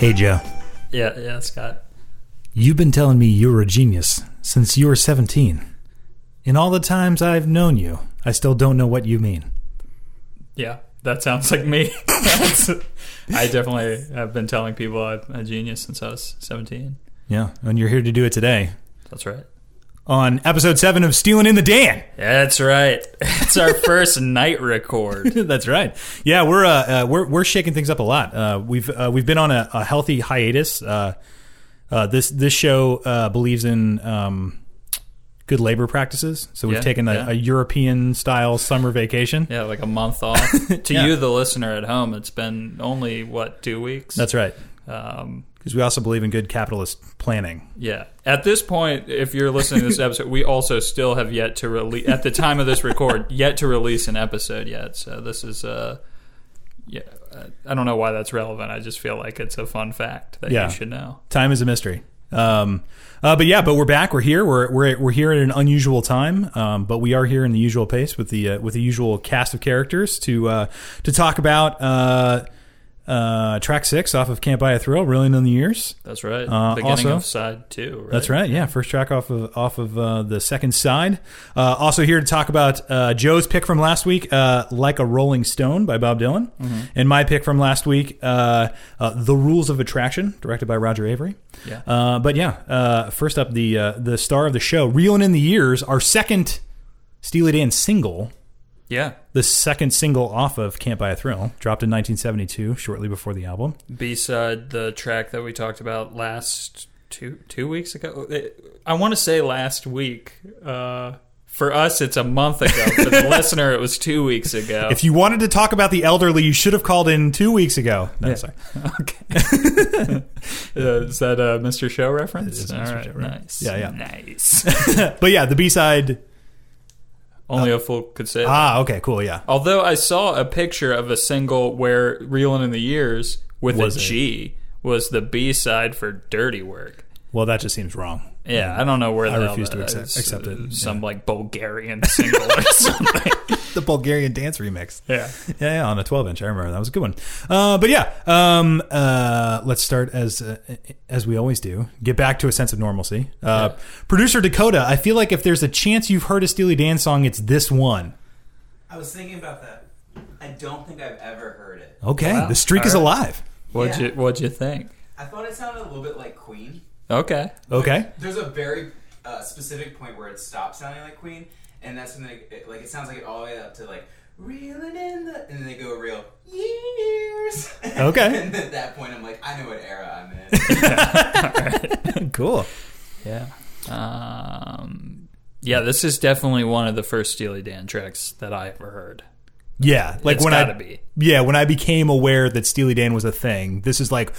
Hey, Joe. Yeah, yeah, Scott. You've been telling me you're a genius since you were 17. In all the times I've known you, I still don't know what you mean. Yeah, that sounds like me. I definitely have been telling people I'm a genius since I was 17. Yeah, and you're here to do it today That's right. On episode 7 of Stealing in the Dan. That's right. It's our first night record. That's right. Yeah, we're uh, uh, we're we're shaking things up a lot. Uh, we've uh, we've been on a, a healthy hiatus. Uh, uh, this this show uh, believes in um, good labor practices, so we've Yeah, taken a, yeah. a European style summer vacation. Yeah, like a month off. to Yeah. you, the listener at home, it's been only, what, two weeks? That's right, Um, because we also believe in good capitalist planning. yeah. At this point, if you're listening to this episode, we also still have yet to release, at the time of this record, yet to release an episode yet. So this is, uh, yeah, uh, I don't know why that's relevant. I just feel like it's a fun fact that Yeah. you should know. Time is a mystery. Um, uh, but yeah, but we're back. We're here. We're we're we're here at an unusual time. Um, but we are here in the usual pace with the uh, with the usual cast of characters to uh, to talk about uh, track six off of Can't Buy a Thrill, Reeling in the Years. That's right. Uh, Beginning also- of side two. Right? That's right. Yeah, first track off of off of uh, the second side. Uh, also here to talk about uh, Joe's pick from last week, uh, "Like a Rolling Stone" by Bob Dylan, Mm-hmm. and my pick from last week, uh, uh, "The Rules of Attraction," directed by Roger Avary. Yeah. Uh, but yeah, uh, first up, the uh, the star of the show, "Reeling in the Years," our second Steely Dan single. Yeah. The second single off of "Can't Buy a Thrill," dropped in 1972, shortly before the album. B side, the track that we talked about last two two weeks ago. I want to say last week. Uh, for us, it's a month ago. For the listener, it was two weeks ago. If you wanted to talk about the elderly, you should have called in two weeks ago. No, Yeah. sorry. okay. uh, is that a Mr. Show reference? It is All Mr. right, Show reference. nice. Yeah, yeah. nice. but yeah, the B side. Only a fool could say that. Ah, okay, cool. Yeah, Although I saw a picture of a single where "Reeling in the Years" with Was a it? Was the B side for "Dirty Work." well, that just seems wrong. Yeah, I don't know where I refuse to accept- accept it, Some like Bulgarian single or something. The Bulgarian dance remix. Yeah. Yeah, yeah, on a 12 inch. I remember that was a good one. Uh, but yeah, um, uh, let's start as uh, as we always do. Get back to a sense of normalcy. Uh, Producer Dakota, I feel like if there's a chance you've heard a Steely Dan song, it's this one. I was thinking about that. I don't think I've ever heard it. Okay, Wow. the streak All is alive. What'd Yeah. you What'd you think? I thought it sounded a little bit like Queen. Okay. Okay. There's a very uh, specific point where it stops sounding like Queen, and that's when they, it, like it sounds like it all the way up to like reeling in the, and then they go real years. Okay. and at that point, I'm like, I know what era I'm in. cool. Yeah. Um. Yeah, this is definitely one of the first Steely Dan tracks that I ever heard. Yeah, like It's when gotta I be. yeah when I became aware that Steely Dan was a thing. This is like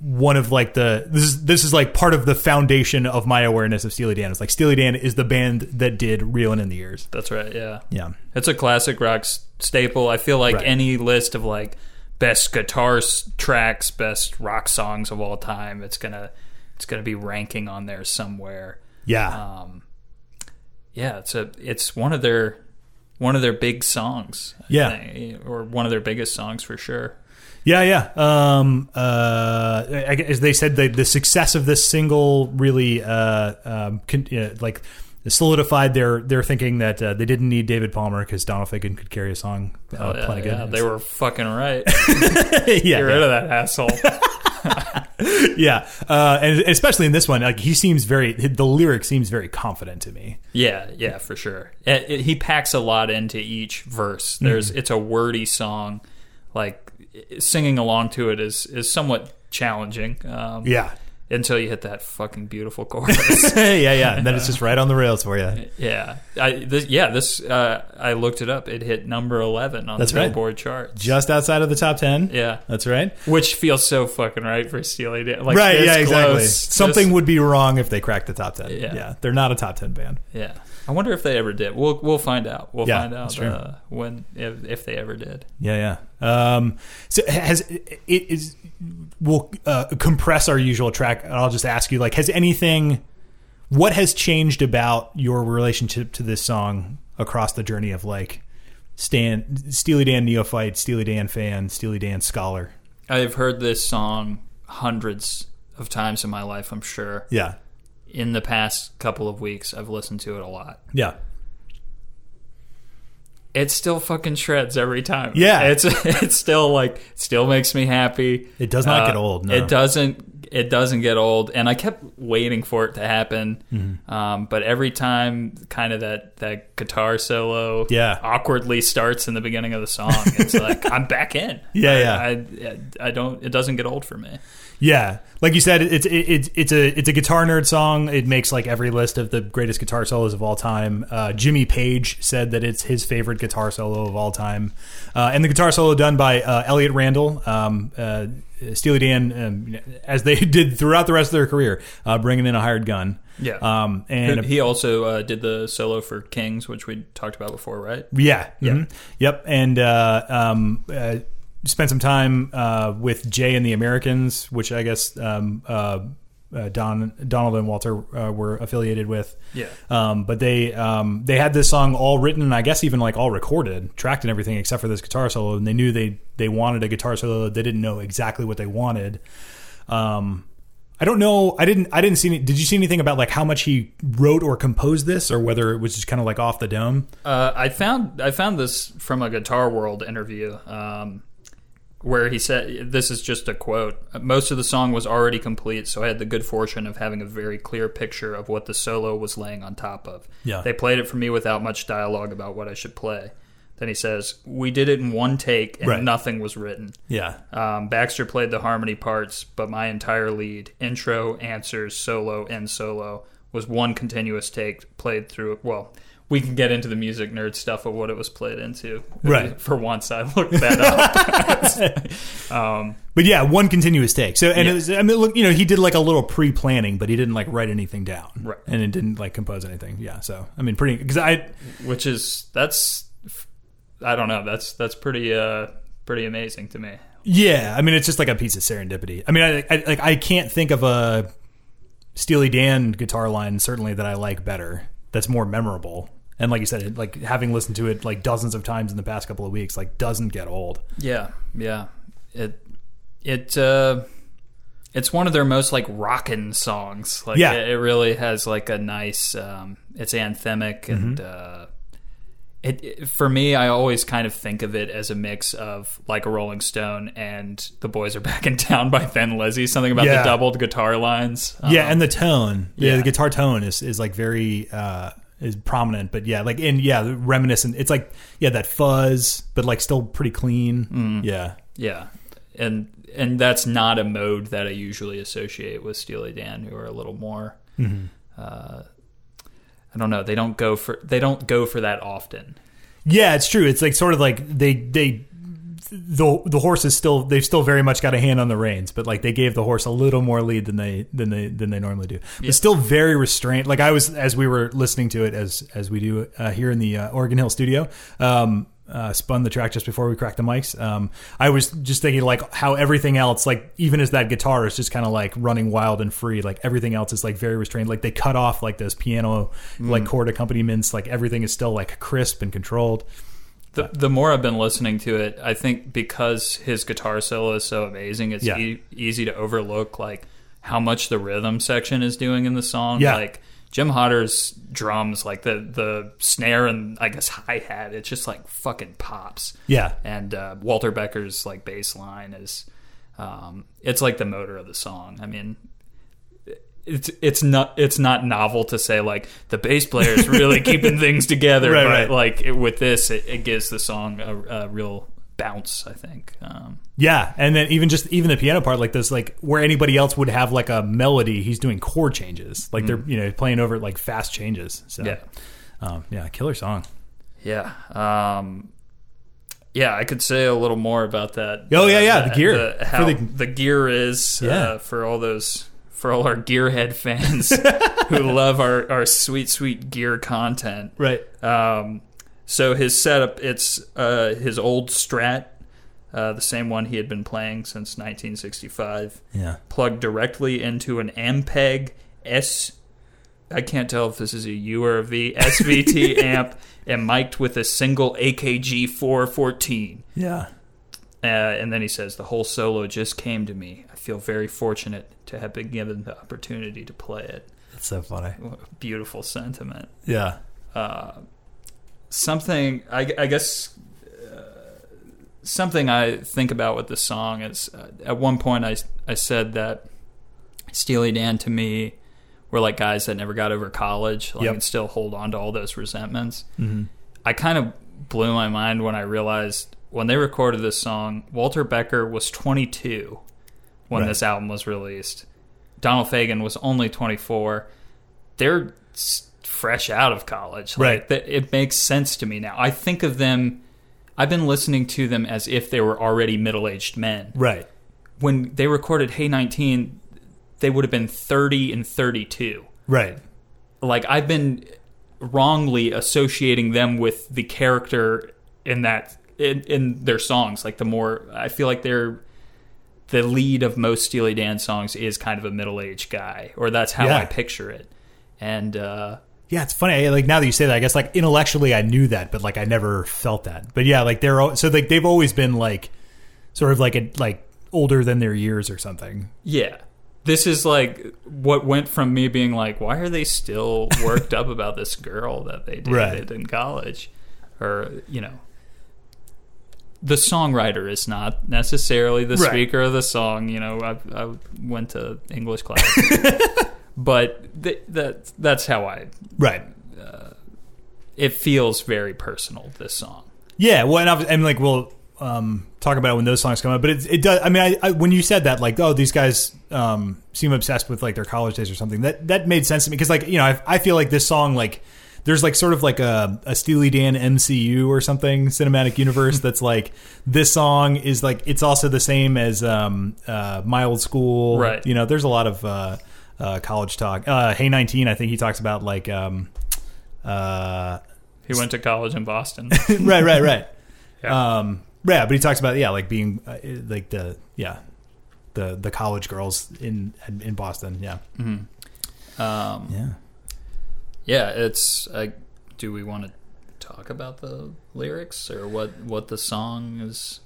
one of like the this is this is like part of the foundation of my awareness of Steely Dan. It's like Steely Dan is the band that did "Reelin' in the Years." That's right. Yeah. Yeah, It's a classic rock s- staple. I feel like Right. any list of like best guitar s- tracks, best rock songs of all time, it's gonna it's gonna be ranking on there somewhere. yeah, Um, yeah, it's a it's one of their one of their big songs. Yeah. think, or one of their biggest songs for sure. Yeah, yeah. Um, uh, I, as they said, the the success of this single really uh, um, con, uh, like solidified their their thinking that uh, they didn't need David Palmer because Donald Fagen could carry a song uh, Oh, yeah, plenty good. they were fucking right. yeah, Get yeah. rid of that asshole. yeah, uh, and especially in this one, like he seems very the lyric seems very confident to me. Yeah, yeah, for sure. It, it- he packs a lot into each verse. There's it's a wordy song. Like singing along to it is is somewhat challenging. Um, Yeah, Until you hit that fucking beautiful chorus. yeah, yeah. And then it's just right on the rails for you. yeah, I this, yeah this uh, I looked it up. It hit number eleven on That's the right. Billboard charts. Just outside of the top ten. yeah, That's right. which feels so fucking right for Steely Dan. Like right. this Yeah. Exactly. close, Something this- would be wrong if they cracked the top ten. Yeah. They're not a top ten band. yeah. I wonder if they ever did. We'll we'll find out. We'll Yeah, find out uh, when if, if they ever did. Yeah. Yeah. Um, so has it is we'll uh, compress our usual track. and I'll just ask you, like, has anything? What has changed about your relationship to this song across the journey of like Stan Steely Dan neophyte, Steely Dan fan, Steely Dan scholar? I've heard this song hundreds of times in my life. I'm sure. Yeah. In the past couple of weeks, I've listened to it a lot. Yeah. It still fucking shreds every time. Yeah. it's it's still like still makes me happy. It does not get old, no. It doesn't. It doesn't get old, and I kept waiting for it to happen. Mm-hmm. Um, but every time, kind of that that guitar solo, Yeah. awkwardly starts in the beginning of the song. It's like I'm back in. Yeah, I, yeah. I, I don't. It doesn't get old for me. Yeah, like you said, it's it's it's a it's a guitar nerd song. It makes like every list of the greatest guitar solos of all time. Uh, Jimmy Page said that it's his favorite guitar solo of all time, uh, and the guitar solo done by uh, Elliott Randall, um, uh, Steely Dan, um, as they did throughout the rest of their career, uh, bringing in a hired gun. Yeah. um, and he also uh, did the solo for Kings, which we talked about before, right? Yeah. Yeah. mhm. Yep. And uh, um, uh, spent some time uh, with Jay and the Americans, which I guess um, uh, uh, Don Donald and Walter uh, were affiliated with. Yeah. Um, but they um, they had this song all written, and I guess even like all recorded, tracked and everything, except for this guitar solo. And they knew they they wanted a guitar solo. They didn't know exactly what they wanted. Um, I don't know. I didn't. I didn't see. Any, did you see anything about like how much he wrote or composed this, or whether it was just kind of like off the dome? Uh, I found I found this from a Guitar World interview, um, where he said, "This is just a quote. Most of the song was already complete, so I had the good fortune of having a very clear picture of what the solo was laying on top of. Yeah. They played it for me without much dialogue about what I should play." Then he says, "We did it in one take, and Right. nothing was written." Yeah. Um, Baxter played the harmony parts, but my entire lead, intro, answers, solo, and solo, was one continuous take played through. Well, we can get into the music nerd stuff of what it was played into. Right. For once, I looked that up. um, But yeah, one continuous take. So, and Yeah. it was, I mean, look, you know, he did like a little pre-planning, but he didn't like write anything down, Right. And it didn't like compose anything. Yeah. So, I mean, pretty because I, which is that's, I don't know. That's that's pretty uh pretty amazing to me. yeah, I mean, it's just like a piece of serendipity. I mean, I, I like I can't think of a Steely Dan guitar line certainly that I like better. That's more memorable. And like you said, it, like having listened to it like dozens of times in the past couple of weeks, like doesn't get old. Yeah, yeah. It it uh it's one of their most like rockin' songs. Like Yeah. it, it really has like a nice um it's anthemic and Mm-hmm. uh it, it for me I always kind of think of it as a mix of like a Rolling Stone and The Boys Are Back in Town by Thin Lizzy, something about Yeah. the doubled guitar lines. yeah, Um, and the tone, yeah, yeah. the guitar tone is is like very uh is prominent, but yeah, like and yeah, reminiscent. It's like yeah, that fuzz, but like still pretty clean. Mm. Yeah, Yeah, and and that's not a mode that I usually associate with Steely Dan, who are a little more. Mm-hmm. Uh, I don't know. They don't go for they don't go for that often. yeah, it's true. It's like sort of like they they the the horse is still they've still very much got a hand on the reins, but like they gave the horse a little more lead than they than they than they normally do. But still very restrained. Like I was as we were listening to it as as we do uh, here in the uh, Oregon Hill studio. Um, uh, spun the track just before we cracked the mics. Um, I was just thinking like how everything else, like even as that guitar is just kind of like running wild and free, like everything else is like very restrained. Like they cut off like those piano like chord accompaniments. Like everything is still like crisp and controlled. The, the more I've been listening to it, I think because his guitar solo is so amazing, it's Yeah. e- easy to overlook like how much the rhythm section is doing in the song. Yeah. Like Jim Hodder's drums, like the the snare and I guess hi hat, it just like fucking pops. Yeah. And uh, Walter Becker's like bass line is, um, it's like the motor of the song. I mean. It's it's not it's not novel to say like the bass player is really keeping things together, Right, but right. like it, with this, it, it gives the song a, a real bounce. I think. Um, Yeah, and then even just even the piano part, like this, like where anybody else would have like a melody, he's doing chord changes, like they're you know playing over like fast changes. So, Mm. Yeah. um, yeah, killer song. yeah, um, yeah, I could say a little more about that. Oh, yeah, yeah, uh, the gear. For how the- the, gear is Yeah. uh, for all those for all our gearhead fans who love our our sweet sweet gear content. Right. Um, so his setup, it's uh, his old Strat, uh, the same one he had been playing since 1965, Yeah. plugged directly into an Ampeg S. I can't tell if this is a U or a V SVT amp and mic'd with a single AKG 414. Yeah. Uh, and then he says, The whole solo just came to me. I feel very fortunate to have been given the opportunity to play it. That's so funny. Beautiful sentiment. Yeah. Uh, something, I, I guess, uh, something I think about with the song is uh, at one point I, I said that Steely Dan to me were like guys that never got over college, like Yep. and still hold on to all those resentments. Mhm. I kind of blew my mind when I realized when they recorded this song, Walter Becker was 22 when Right. this album was released. Donald Fagen was only 24. They're s- fresh out of college. Like, Right. that- It makes sense to me now. I think of them. I've been listening to them as if they were already middle-aged men. Right. When they recorded "Hey 19," they would have been 30 and 32 Right. like I've been wrongly associating them with the character in that in, in their songs. Like the more I feel like they're the lead of most Steely Dan songs is kind of a middle aged guy, or that's how Yeah. I picture it. And uh, Yeah, it's funny. I- Like now that you say that, I guess like intellectually I knew that, but like I never felt that. But yeah, like they're al- so like they've always been like sort of like a, like older than their years or something. yeah. This is like what went from me being like, why are they still worked up about this girl that they dated Right. in college? Or, you know, the songwriter is not necessarily the Right. speaker of the song. You know, I, I went to English class, but th- that that's how I. Right. Uh, It feels very personal. This song. Yeah. Well, and, I was, and like we'll um, talk about it when those songs come out. But it, it does. I mean, I, I, when you said that, like, oh, these guys um, seem obsessed with like their college days or something. That that made sense to me because like you know I, I feel like this song like. There's like sort of like a, a Steely Dan MCU or something cinematic universe that's like this song is like it's also the same as um, uh, My Old School, Right. You know, there's a lot of uh, uh, college talk. Uh, hey, nineteen, I think he talks about like um, uh, He went to college in Boston. right, right, right. Yeah. Um, yeah, but he talks about yeah, like being uh, like the yeah, the the college girls in in Boston. Yeah, Um, yeah. yeah, it's. Uh, do we want to talk about the lyrics or what what the song is?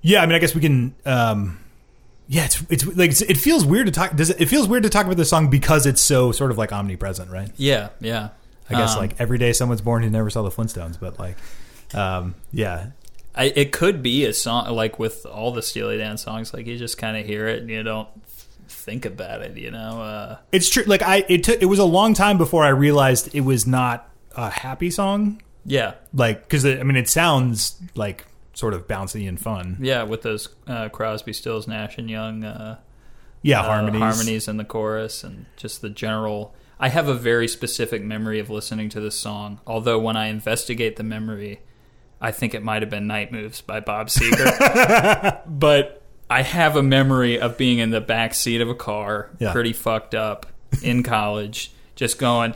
Yeah, I mean, I guess we can. Um, yeah, it's it's like it's, it feels weird to talk. Does it, it feels weird to talk about this song because it's so sort of like omnipresent, right? Yeah, yeah. I guess Um, like every day someone's born who never saw the Flintstones, but like, um, yeah, I, it could be a song like with all the Steely Dan songs, like you just kind of hear it and you don't think about it, you know. Uh, it's true. Like I, it took it was a long time before I realized it was not a happy song. yeah, Like, because I mean, it sounds like sort of bouncy and fun. yeah, with those uh, Crosby, Stills, Nash and Young uh, Yeah, uh, harmonies. harmonies in the chorus, and just the general. I have a very specific memory of listening to this song. Although when I investigate the memory, I think it might have been "Night Moves" by Bob Seger. but I have a memory of being in the back seat of a car, Yeah. pretty fucked up in college, just going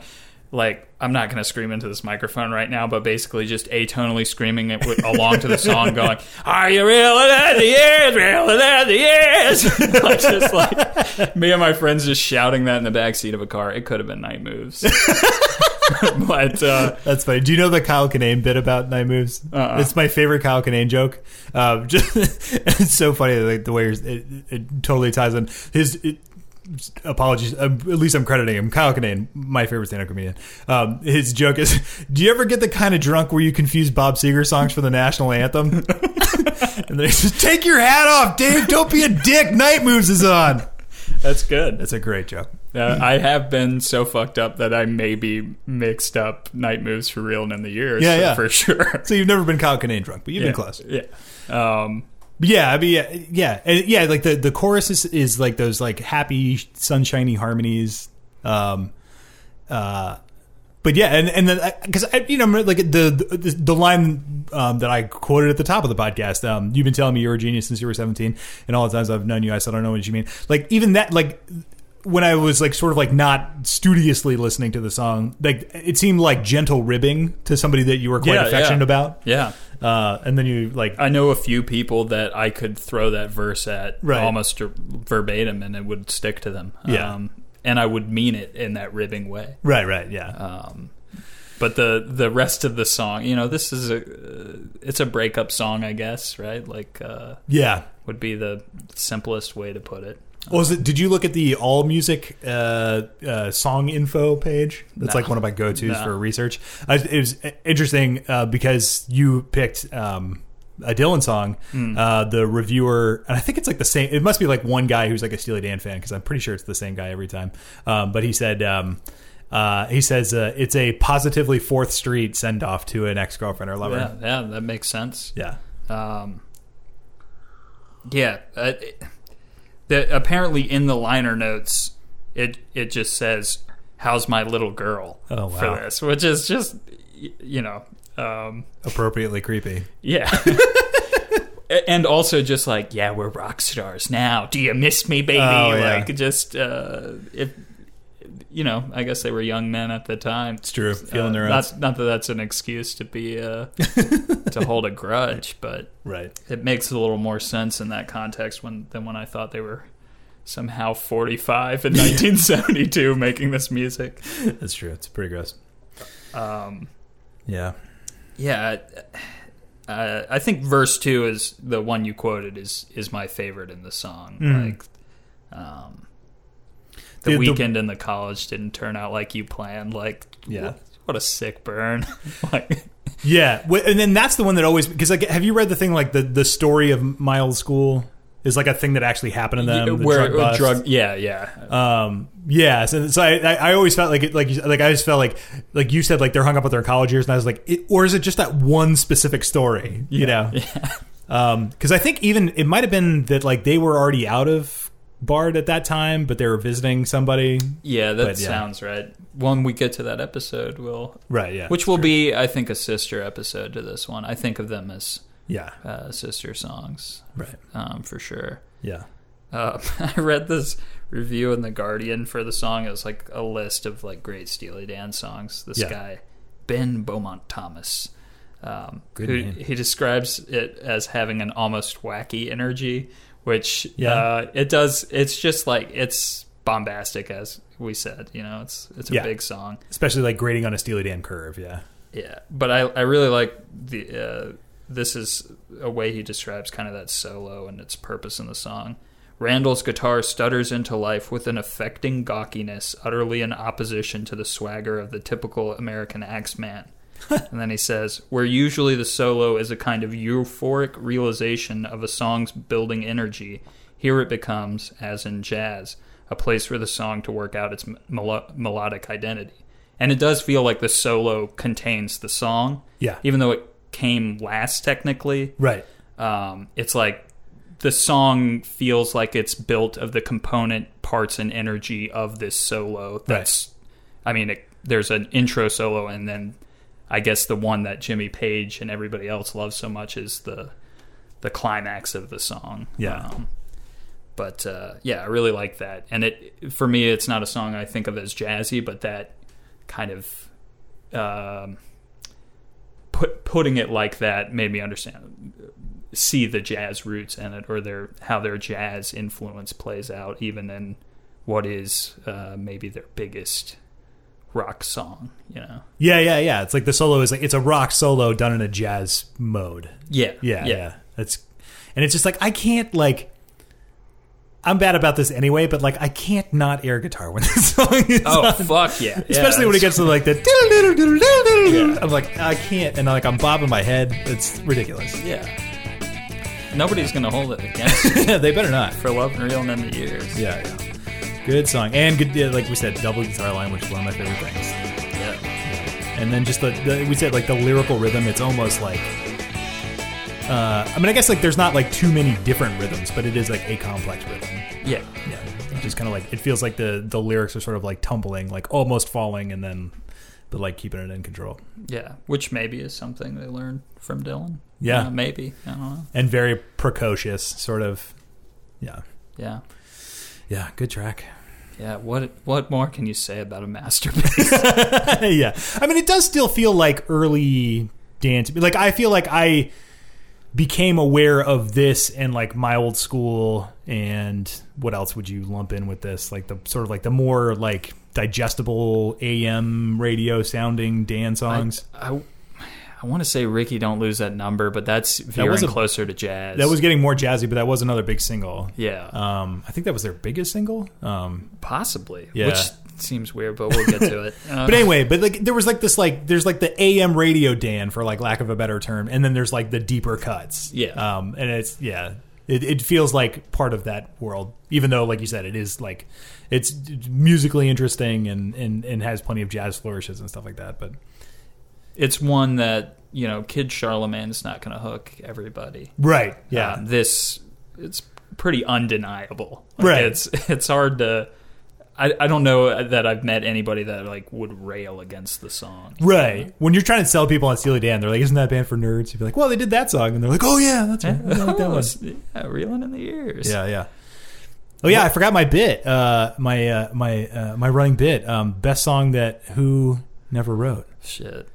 like I'm not going to scream into this microphone right now, but basically just atonally screaming it with, along to the song, going, "Are you reeling in the years, reeling in the years?" like just like me and my friends just shouting that in the back seat of a car. It could have been Night Moves, but uh, That's funny. Do you know the Kyle Kinane bit about night moves? Uh-uh. It's my favorite Kyle Kinane joke. Um, just, it's so funny, like the way you're- it, it totally ties in. His it, apologies, um, at least I'm crediting him. Kyle Kinane, my favorite stand-up comedian. Um, his joke is, "Do you ever get the kind of drunk where you confuse Bob Seger songs for the national anthem?" and then he says, "Take your hat off, Dave. Don't be a dick. Night moves is on." that's good. That's a great joke. Uh, I have been so fucked up that I maybe mixed up Night Moves for real in the years. Yeah, yeah. for sure. So you've never been Kyle Kinane drunk, but you've yeah. been close. Yeah. Um, yeah, I mean, yeah, yeah, and yeah. Like the the chorus is, is like those like happy, sunshiny harmonies. Um, uh, but yeah, and and then because you know like the the, the line um, that I quoted at the top of the podcast. Um, you've been telling me you're a genius since you were 17, and all the times I've known you, I said I don't know what you mean. Like even that, like when I was like sort of like not studiously listening to the song, like it seemed like gentle ribbing to somebody that you were quite Yeah, affectionate yeah. about. yeah. Uh, and then you like I know a few people that I could throw that verse at Right. almost verbatim and it would stick to them. Yeah. Um, and I would mean it in that ribbing way. right, right, yeah. Um, but the the rest of the song, you know, this is a uh, it's a breakup song, I guess, right? Like uh, Yeah. would be the simplest way to put it. Was it? Did you look at the All Music uh, uh, song info page? That's No. like one of my go tos No. for research. I, it was interesting uh, because you picked um, a Dylan song. Uh, the reviewer, and I think it's like the same. It must be like one guy who's like a Steely Dan fan because I'm pretty sure it's the same guy every time. Um, but he said. Um, uh, he says uh, it's a positively Fourth Street send off to an ex girlfriend or lover. yeah, that makes sense. Yeah. Um, yeah, it- the, apparently in the liner notes, it it just says, "How's my little girl?" Oh, for wow. this, which is just you know, um, appropriately creepy. yeah. And also just like, yeah, we're rock stars now. Do you miss me, baby? Oh, yeah. Like just uh if you know, I guess they were young men at the time. It's true. Feeling Uh, their own. not, not that that's an excuse to be uh, to hold a grudge, but Right. it makes a little more sense in that context when than when I thought they were somehow 45 in 1972 making this music. That's true. It's pretty gross. Um, Yeah. yeah, uh, I think verse two is the one you quoted is is my favorite in the song. Mhm. Like, um, the, weekend in the college didn't turn out like you planned. Like, Yeah. what, what a sick burn. like, Yeah, and then that's the one that always because like have you read the thing like the the story of my old school is like a thing that actually happened to them. the where drug drug, yeah, yeah. Um, yeah, so, so I, I, always felt like it, like like I just felt like like you said like they're hung up with their college years, and I was like, it, or is it just that one specific story? You know, Um because I think even it might have been that like they were already out of Bard at that time, but they were visiting somebody. Yeah, that But, yeah. sounds right. When we get to that episode, we'll Right. Yeah. which will be, I think, a sister episode to this one. I think of them as yeah. uh, sister songs, Right. um, for sure. Yeah. Uh, I read this review in the Guardian for the song. It was like a list of like great Steely Dan songs. This Yeah. guy, Ben Beaumont Thomas, um, Good who he describes it as having an almost wacky energy, which Yeah. uh, it does. It's just like it's bombastic, as we said. You know, it's it's a Yeah. big song. Especially like grading on a Steely Dan curve. Yeah. Yeah, but I I really like the uh, this is a way he describes kind of that solo and its purpose in the song. Randall's guitar stutters into life with an affecting gawkiness, utterly in opposition to the swagger of the typical American axeman. and then he says, where usually the solo is a kind of euphoric realization of a song's building energy, here it becomes, as in jazz, a place for the song to work out its melo- melodic identity. And it does feel like the solo contains the song, Yeah. even though it came last technically. Right. Um, it's like the song feels like it's built of the component parts and energy of this solo. That's, I mean, it, there's an intro solo, and then I guess the one that Jimmy Page and everybody else loves so much is the the climax of the song. Yeah. Um, but uh, yeah, I really like that, and it for me, it's not a song I think of as jazzy, but that kind of um, put putting it like that made me understand see the jazz roots in it or their how their jazz influence plays out even in what is uh, maybe their biggest rock song you know Yeah. Yeah. Yeah. It's like the solo is like it's a rock solo done in a jazz mode. yeah Yeah, yeah. That's and it's just like I can't like I'm bad about this anyway, but like I can't not air guitar when this song is oh on. fuck yeah Especially when it gets to like the Yeah. I'm like I can't and like I'm bobbing my head. It's ridiculous. yeah nobody's gonna hold it against you they better not. for love and reeling in the years Yeah, yeah. Good song and good. Yeah, like we said, double guitar line, which is one of my favorite things. yeah And then just the, the we said like the lyrical rhythm. It's almost like. Uh, I mean, I guess like there's not like too many different rhythms, but it is like a complex rhythm. yeah Yeah, just kind of like it feels like the the lyrics are sort of like tumbling, like almost falling, and then but like keeping it in control. yeah which maybe is something they learned from Dylan Yeah. Uh, maybe I don't know And very precocious, sort of. Yeah, yeah yeah, good track. Yeah what what more can you say about a masterpiece yeah, I mean, it does still feel like early dance. Like I feel like I became aware of this and like my old school and what else would you lump in with this? Like the sort of like the more like digestible AM radio sounding Dan songs. I, I want to say Ricky, don't lose that number, but that's veering was a- closer to jazz. that was getting more jazzy, but that was another big single. yeah, Um, I think that was their biggest single. Um, possibly. Yeah. which seems weird, but we'll get to it. Uh, But anyway, but like there was like this like there's like the AM radio Dan for like lack of a better term, and then there's like the deeper cuts. Yeah. Um, and it's yeah, it, it feels like part of that world, even though like you said, it is like it's musically interesting and and and has plenty of jazz flourishes and stuff like that. But it's one that you know, Kid Charlemagne's not going to hook everybody. right, yeah, Uh, this it's pretty undeniable. Like, Right. It's it's hard to. I, I don't know that I've met anybody that like would rail against the song. right. When you're trying to sell people on Steely Dan, they're like, "Isn't that band for nerds?" You'd be like, "Well, they did that song," and they're like, "Oh yeah, that's right. I like that Oh, one." yeah, reeling in the ears. Yeah, yeah. Oh yeah, I forgot my bit. Uh, my uh, my uh, my running bit. Um, best song that Who never wrote. Shit.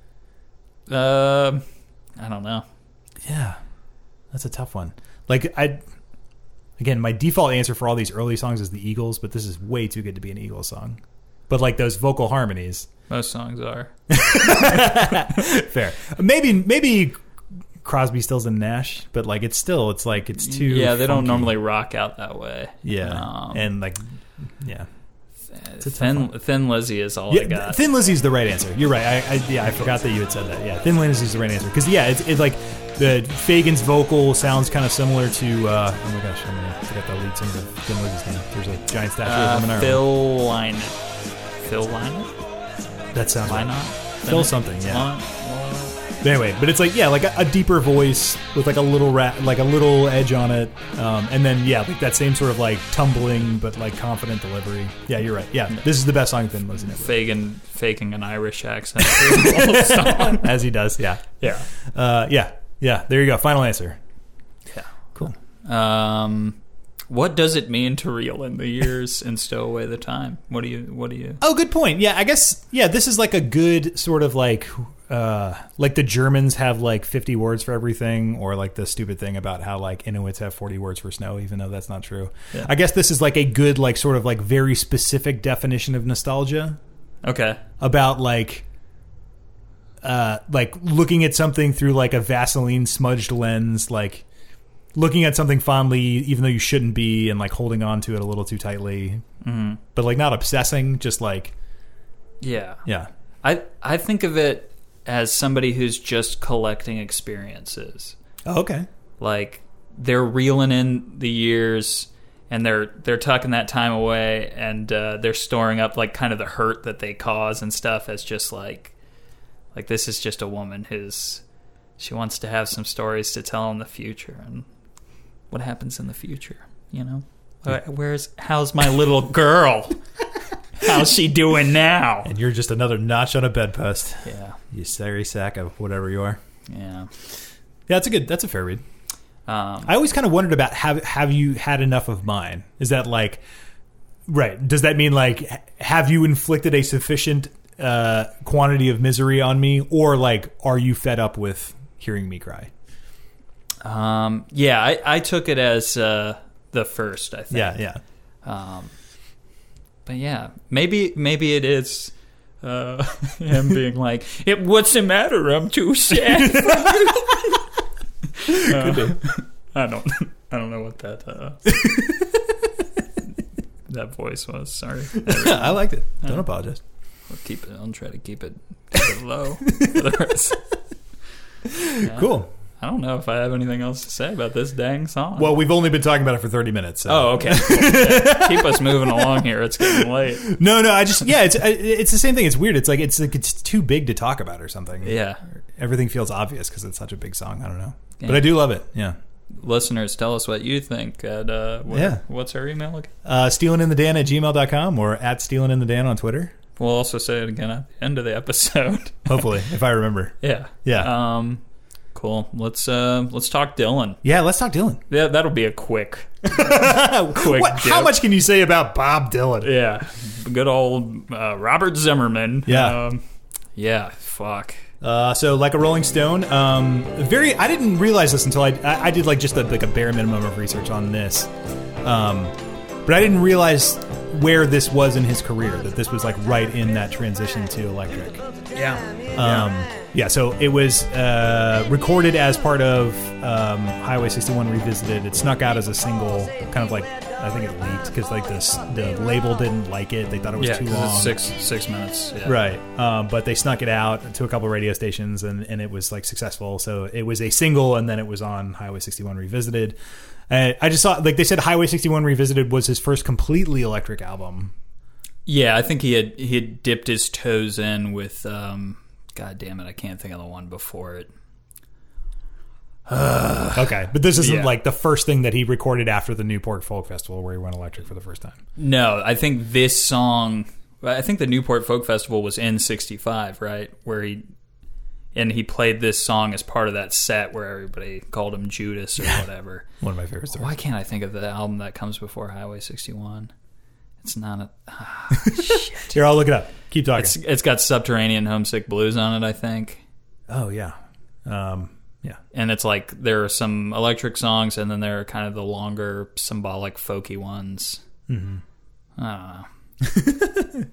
Um, I don't know. Yeah, that's a tough one. Like I, again, my default answer for all these early songs is the Eagles, but this is way too good to be an Eagles song. But like those vocal harmonies, Most songs are. fair. Maybe maybe Crosby, Stills, and Nash, but like it's still it's like it's too. yeah, they don't normally rock out that way. Yeah, Um, and like yeah. Uh, Thin Thin Lizzy is all I Yeah, got. Thin Lizzy's the right answer. You're right. I, I yeah, I forgot that you had said that. Yeah, Thin Lizzy is the right answer because yeah, it's, it's like the Fagen's vocal sounds kind of similar to uh, oh my gosh, I'm gonna forget the lead singer of Thin Lizzy's name. There's a giant statue of him in uh, Ireland. Phil Lynott. Phil Lynott? that sounds Why right. not? Phil something, yeah. Lynott? Anyway, but it's like yeah, like a, a deeper voice with like a little ra- like a little edge on it, um, and then yeah, like that same sort of like tumbling but like confident delivery. Yeah, you're right. Yeah, this is the best song Thin Lizzy. Fagen faking an Irish accent through the whole song. as he does. Yeah, Yeah. uh, yeah, yeah. There you go. Final answer. Yeah. Cool. Um, what does it mean to reel in the years and stow away the time? What do you? What do you? Oh, good point. Yeah, I guess yeah, this is like a good sort of like uh like the Germans have like 50 words for everything or like the stupid thing about how like Inuits have 40 words for snow even though that's not true. Yeah. I guess this is like a good like sort of like very specific definition of nostalgia Okay. about like uh like looking at something through like a Vaseline smudged lens like looking at something fondly even though you shouldn't be and like holding on to it a little too tightly hmm but like not obsessing just like Yeah. yeah I I think of it as somebody who's just collecting experiences. Oh, okay. Like they're reeling in the years and they're they're tucking that time away and uh, they're storing up like kind of the hurt that they cause and stuff as just like like this is just a woman who's she wants to have some stories to tell in the future and what happens in the future you know Where- where's how's my little girl how's she doing now And you're just another notch on a bedpost. yeah You sorry sack of whatever you are. yeah Yeah, that's a good. That's a fair read. um, I always kind of wondered about have have you had enough of mine? Is that like right? Does that mean like have you inflicted a sufficient uh, quantity of misery on me, or like are you fed up with hearing me cry? Um, yeah, I, I took it as uh, the first. I think. Yeah, yeah. Um, but yeah, maybe maybe it is uh, him being like, "It- "What's the matter? I'm too sad." Uh, I don't. I don't know what that uh, that voice was. Sorry. I liked it. Don't apologize. I'll keep it. I'll try to keep it, keep it low. for the rest. Yeah. Cool. I don't know if I have anything else to say about this dang song. Well, we've only been talking about it for thirty minutes. So. Oh, okay. Cool. Yeah. Keep us moving along here. It's getting late. no, no. I just yeah. It's it's the same thing. It's weird. It's like it's like it's too big to talk about or something. Yeah. Everything feels obvious because it's such a big song. I don't know, Yeah. but I do love it. Yeah. Listeners, tell us what you think. At uh, what, Yeah. What's our email again? Uh, stealinginthedan at gmail.com or at stealinginthedan on Twitter. We'll also say it again at the end of the episode. Hopefully, if I remember. yeah. Yeah. Um. Cool. Let's uh let's talk Dylan. Yeah, let's talk Dylan. Yeah, that'll be a quick. Quick What, how much can you say about Bob Dylan? Yeah. Good old uh, Robert Zimmerman. Yeah. Um, yeah. Fuck. Uh, so, like a Rolling Stone, um, very. I didn't realize this until I I, I did like just a, like a bare minimum of research on this, um, but I didn't realize where this was in his career. That this was like right in that transition to electric. Yeah. Um, yeah, so it was uh, recorded as part of um, Highway 61 Revisited. It snuck out as a single, kind of like I think it leaked because like this the label didn't like it. They thought it was Yeah, too 'cause long. it's six six minutes. Yeah. Right, um, but they snuck it out to a couple radio stations, and, and it was like successful. So it was a single, and then it was on Highway 61 Revisited. Uh, I just saw like they said Highway 61 Revisited was his first completely electric album. Yeah, I think he had he had dipped his toes in with. Um, God damn it, I can't think of the one before it. Okay, but this isn't Yeah. like the first thing that he recorded after the Newport Folk Festival where he went electric for the first time. No, I think this song. I think the Newport Folk Festival was in '65, right? Where he and he played this song as part of that set where everybody called him Judas or whatever. One of my favorite stories. Why can't I think of the album that comes before Highway 61? It's not a. Here, I'll look it up. Keep talking. It's it's got Subterranean Homesick Blues on it, I think. oh yeah, um, yeah. and it's like there are some electric songs and then there are kind of the longer symbolic folky ones Mm-hmm. i don't know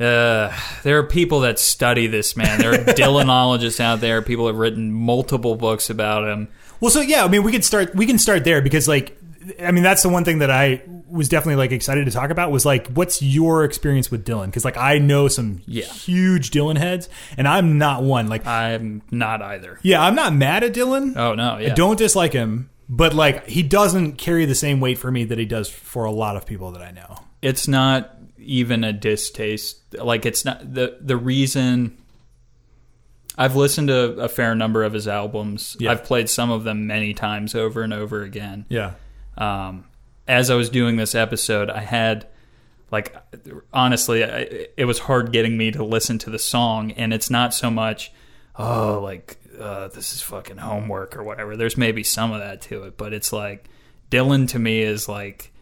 uh, there are people that study this man there are dylanologists out there people have written multiple books about him Well, so yeah, I mean, we could start. We can start there because, like, I mean, that's the one thing that I was definitely like excited to talk about was like, what's your experience with Dylan? Because like, I know some Yeah. huge Dylan heads, and I'm not one. Like, i'm not either yeah, I'm not mad at Dylan. oh no yeah I don't dislike him, but like, he doesn't carry the same weight for me that he does for a lot of people that I know. it's not even a distaste like it's not the the reason I've listened to a fair number of his albums. Yeah. I've played some of them many times over and over again. Yeah. um, as I was doing this episode, I had like honestly, I, it was hard getting me to listen to the song, and it's not so much oh like uh, this is fucking homework or whatever. There's maybe some of that to it, but it's like Dylan to me is like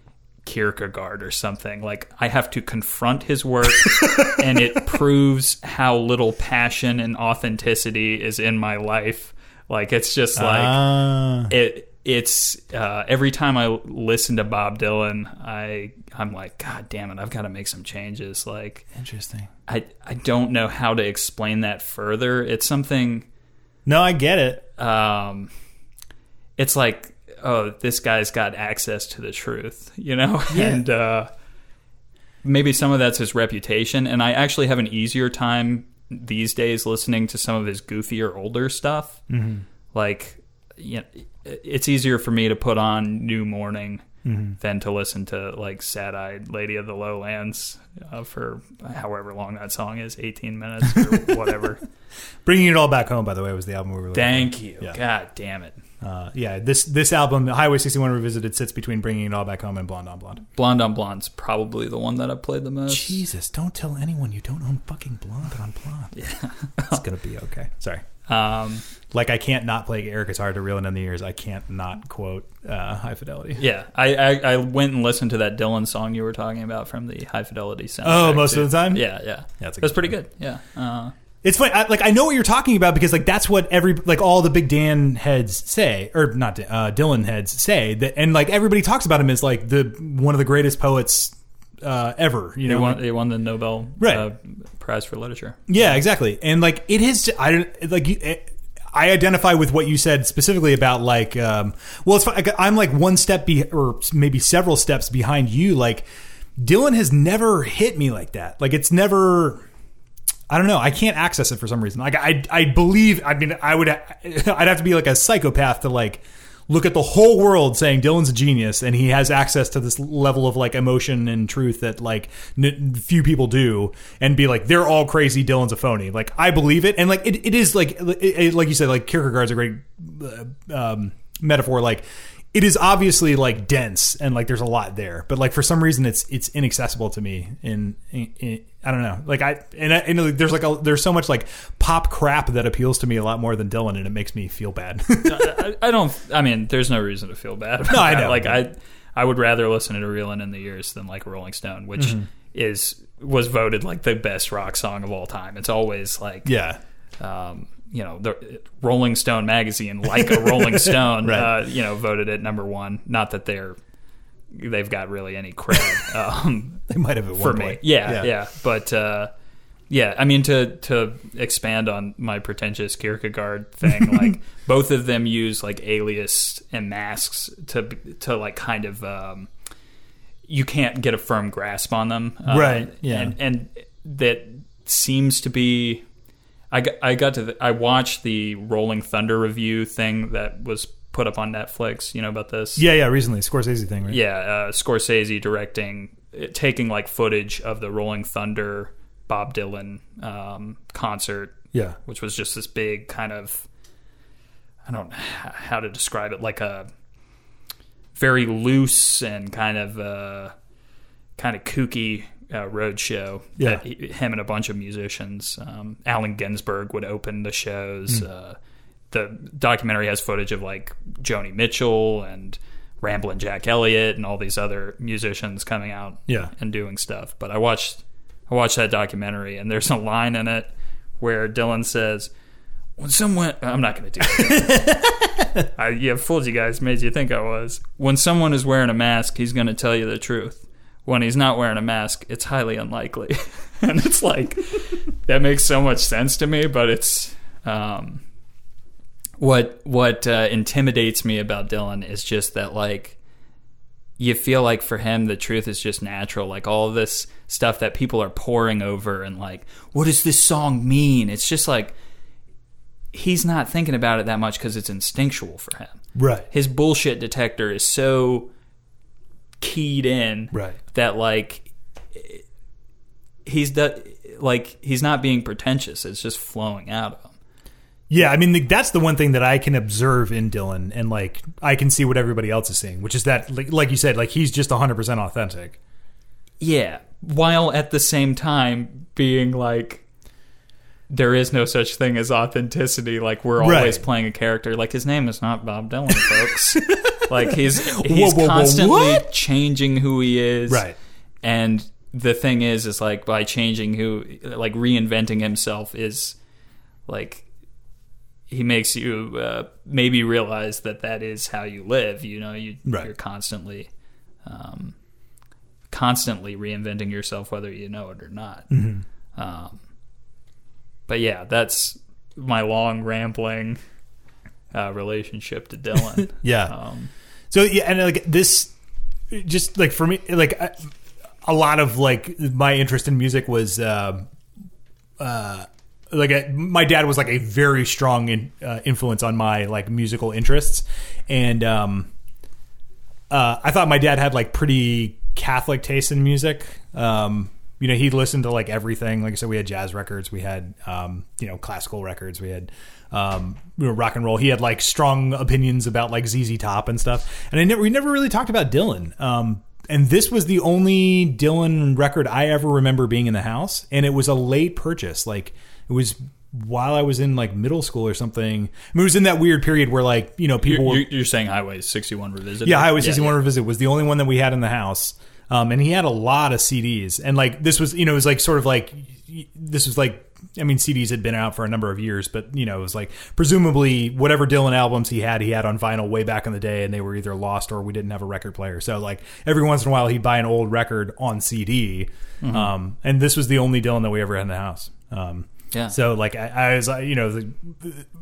Kierkegaard or something. Like I have to confront his work, and it proves how little passion and authenticity is in my life. Like it's just like Ah. it it's uh, every time I listen to Bob Dylan, I I'm like, God damn it, I've got to make some changes. Like interesting. I I don't know how to explain that further. It's something. No, I get it. Um, it's like, oh, this guy's got access to the truth, you know, and uh, maybe some of that's his reputation. And I actually have an easier time these days listening to some of his goofier older stuff. Mm-hmm. Like, you know, it's easier for me to put on New Morning than to listen to like Sad Eyed Lady of the Lowlands uh, for however long that song is 18 minutes or whatever. Bringing it all back home, by the way, was the album we were. Thank you. Yeah. God damn it. Uh, yeah, this this album, Highway 61 Revisited, sits between Bringing It All Back Home and Blonde on Blonde. Blonde on Blonde's probably the one that I've played the most. Jesus, don't tell anyone you don't own fucking Blonde on Blonde. Yeah, it's gonna be okay. Sorry. Um, Like I can't not play Eric It's Hard to Reel in the Ears. I can't not quote uh, High Fidelity. yeah, I, I, I went and listened to that Dylan song you were talking about from the High Fidelity soundtrack. Oh, most too. of the time? Yeah, yeah. That's a That's pretty good. Yeah. Uh, It's funny. I, like I know what you're talking about because like that's what every like all the big Dan heads say, or not uh, Dylan heads say that, and like everybody talks about him as like the one of the greatest poets uh, ever. You he, know, won, he won the Nobel Right. uh, Prize for Literature. Yeah, exactly. And like it is, I don't like. it- I identify with what you said specifically about like, um, well, it's fine. I'm like one step be or maybe several steps behind you. Like Dylan has never hit me like that. Like it's never. I don't know. I can't access it for some reason. Like I, I believe. I mean, I would. I'd have to be like a psychopath to like look at the whole world saying Dylan's a genius and he has access to this level of like emotion and truth that like n- few people do, and be like they're all crazy. Dylan's a phony. Like I believe it, and like it, it is like it, it- like you said, like Kierkegaard's a great uh, um, metaphor. Like it is obviously like dense and like there's a lot there, but like for some reason it's it's inaccessible to me. In, in, in I don't know, like I and, I, and like, there's like a, there's so much like pop crap that appeals to me a lot more than Dylan, and it makes me feel bad. I, I don't. I mean, there's no reason to feel bad. About No, I that. know. Like I, I would rather listen to "Reelin' in the Years" than like "Rolling Stone," which Mm-hmm. is was voted like the best rock song of all time. It's always like yeah, um, you know, the Rolling Stone magazine, like a Rolling Stone, Right. uh, you know, voted it number one. Not that they're they've got really any credit um, They might have at for me. point. Yeah, yeah, But uh, yeah, I mean to to expand on my pretentious Kierkegaard thing, like both of them use like alias and masks to to like kind of um, you can't get a firm grasp on them, Uh, Right, yeah. and and that seems to be. I got, I got to the, I watched the Rolling Thunder Revue thing that was put up on Netflix. You know about this? Yeah, yeah, recently Scorsese thing, right? Yeah, uh, Scorsese directing, uh, taking like footage of the Rolling Thunder Bob Dylan um, concert, Yeah. which was just this big kind of, I don't know how to describe it, like a very loose and kind of uh, kind of kooky uh, road show Yeah. that he, him and a bunch of musicians. Um, Allen Ginsberg would open the shows. Hmm. Uh, the documentary has footage of like Joni Mitchell and Ramblin' Jack Elliott and all these other musicians coming out Yeah. and doing stuff. But I watched I watched that documentary and there's a line in it where Dylan says, "When someone I'm not going to do it. I yeah, fooled you guys, made you think I was. When someone is wearing a mask, he's going to tell you the truth. When he's not wearing a mask, it's highly unlikely." and it's like that makes so much sense to me, but it's um what what uh, intimidates me about Dylan is just that like you feel like for him the truth is just natural. Like all this stuff that people are pouring over and like what does this song mean? It's just like he's not thinking about it that much because it's instinctual for him. Right. his bullshit detector is so keyed in Right. that like he's the, like he's not being pretentious. It's just flowing out of him Yeah, I mean that's the one thing that I can observe in Dylan, and like I can see what everybody else is seeing, which is that, like, like you said, like he's just 100 percent authentic. Yeah, while at the same time being like there is no such thing as authenticity. Like we're Right. always playing a character. Like his name is not Bob Dylan, folks. like he's he's Whoa, whoa, whoa, constantly what? changing who he is. Right. And the thing is, is like by changing who, like reinventing himself is like he makes you uh, maybe realize that that is how you live. You know, you Right. you're constantly, um, constantly reinventing yourself, whether you know it or not. Mm-hmm. Um, but yeah, that's my long rambling uh, relationship to Dylan. Yeah. um, So yeah, and like this, just like for me, like I, a lot of like my interest in music was, uh, uh, like I, my dad was like a very strong in, uh, influence on my like musical interests, and um, uh, I thought my dad had like pretty Catholic taste in music. Um, you know, he listened to like everything. Like I said, we had jazz records, we had um, you know classical records, we had um, you know, rock and roll. He had like strong opinions about like ZZ Top and stuff. And I never, we never really talked about Dylan. Um, and this was the only Dylan record I ever remember being in the house, and it was a late purchase. Like it was while I was in like middle school or something. I mean, it was in that weird period where like you know people you're, were you're, you're saying Highway 61 Revisit? yeah, Highway 61 yeah. Revisit was the only one that we had in the house. Um, and he had a lot of CDs. And like this was, you know, it was like sort of like this was like I mean, CDs had been out for a number of years, but you know, it was like presumably whatever Dylan albums he had, he had on vinyl way back in the day, and they were either lost or we didn't have a record player. So like every once in a while, he'd buy an old record on CD, Mm-hmm. um, and this was the only Dylan that we ever had in the house. Um, Yeah. So like I, I was, you know, the,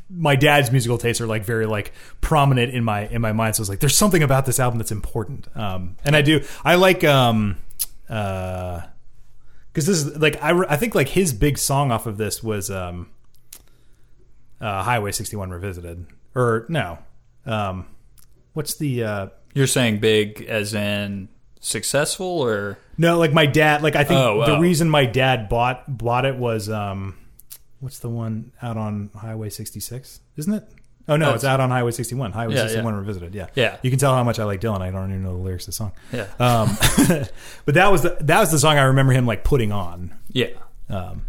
my dad's musical tastes are like very like prominent in my in my mind. So I was like, there's something about this album that's important. Um, and I do. I like um, uh, because this is like I, I think like his big song off of this was um, uh, Highway 61 Revisited or no, um, what's the uh, You're saying big as in successful or no like my dad like I think Oh, the oh. reason my dad bought bought it was um, what's the one out on Highway 66 isn't it? Oh no, Oh, it's out on Highway 61. Highway Yeah, 61 yeah. Revisited. Yeah, Yeah. You can tell how much I like Dylan. I don't even know the lyrics to the song. yeah. Um, but that was the, that was the song I remember him like putting on. yeah. Um,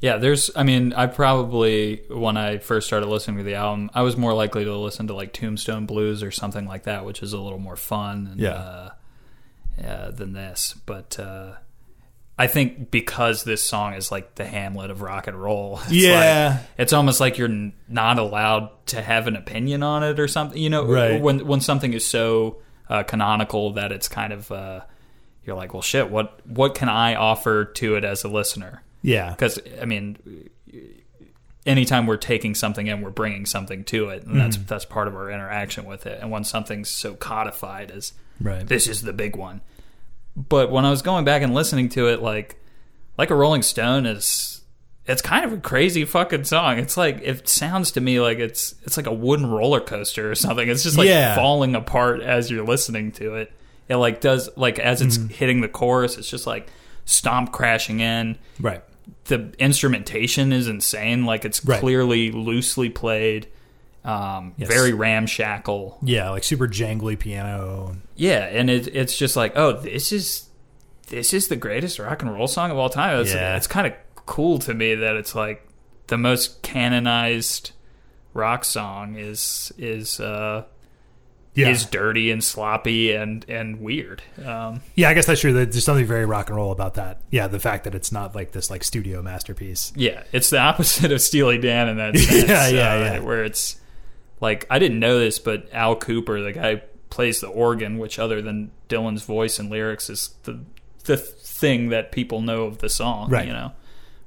Yeah, there's. I mean, I probably when I first started listening to the album, I was more likely to listen to like Tombstone Blues or something like that, which is a little more fun. And, Yeah. Uh, uh, than this, but uh, I think because this song is like the Hamlet of rock and roll. It's Yeah. like, it's almost like you're n- not allowed to have an opinion on it or something. You know, Right. when when something is so uh, canonical that it's kind of uh, you're like, well, shit. What what can I offer to it as a listener? Yeah. Because I mean, anytime we're taking something in, we're bringing something to it, and that's that's part of our interaction with it. And when something's so codified as Right. this is the big one. But when I was going back and listening to it, like like a Rolling Stone is it's kind of a crazy fucking song. It's like it sounds to me like it's it's like a wooden roller coaster or something. It's just like Yeah. falling apart as you're listening to it. It like does like as it's mm-hmm. hitting the chorus, it's just like stomp crashing in Right. the instrumentation is insane. Like it's Right. clearly loosely played, um, Yes. very ramshackle. Yeah, like super jangly piano. Yeah, and it, it's just like, oh, this is this is the greatest rock and roll song of all time. It's, Yeah. it's kind of cool to me that it's like the most canonized rock song is is uh, Yeah. is dirty and sloppy and and weird. Um, yeah, I guess that's true. There's something very rock and roll about that. Yeah, the fact that it's not like this like studio masterpiece. Yeah, it's the opposite of Steely Dan in that sense. Yeah, yeah, uh, yeah. Where it's like I didn't know this, but Al Kooper, the guy who plays the organ, which other than Dylan's voice and lyrics is the the thing that people know of the song, Right. you know,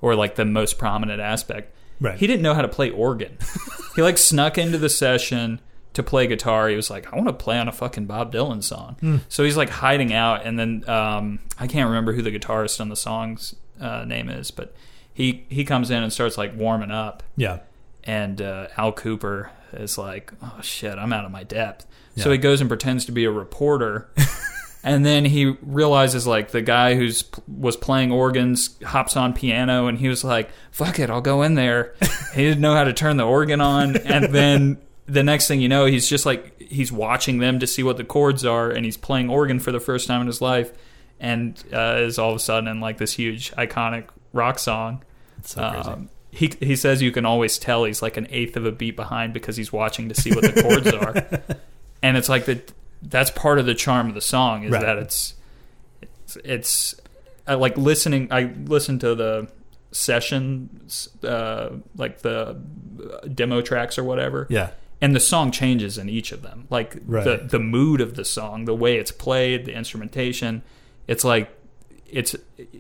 or like the most prominent aspect. Right. He didn't know how to play organ. he like snuck into the session to play guitar. He was like, I want to play on a fucking Bob Dylan song. Hmm. So he's like hiding out, and then um, I can't remember who the guitarist on the song's uh, name is, but he he comes in and starts like warming up, Yeah. and uh, Al Kooper is like, "Oh shit, I'm out of my depth." So he goes and pretends to be a reporter, and then he realizes like the guy who's was playing organs hops on piano, and he was like, "Fuck it, I'll go in there." he didn't know how to turn the organ on, and then the next thing you know, he's just like he's watching them to see what the chords are, and he's playing organ for the first time in his life, and uh, is all of a sudden in like this huge iconic rock song. It's so crazy. Um, he he says you can always tell he's like an eighth of a beat behind because he's watching to see what the chords are, and it's like that. That's part of the charm of the song is Right. that it's it's, it's I like listening. I listened to the sessions, uh, like the uh, demo tracks or whatever, yeah. and the song changes in each of them. Like Right. the the mood of the song, the way it's played, the instrumentation. It's like it's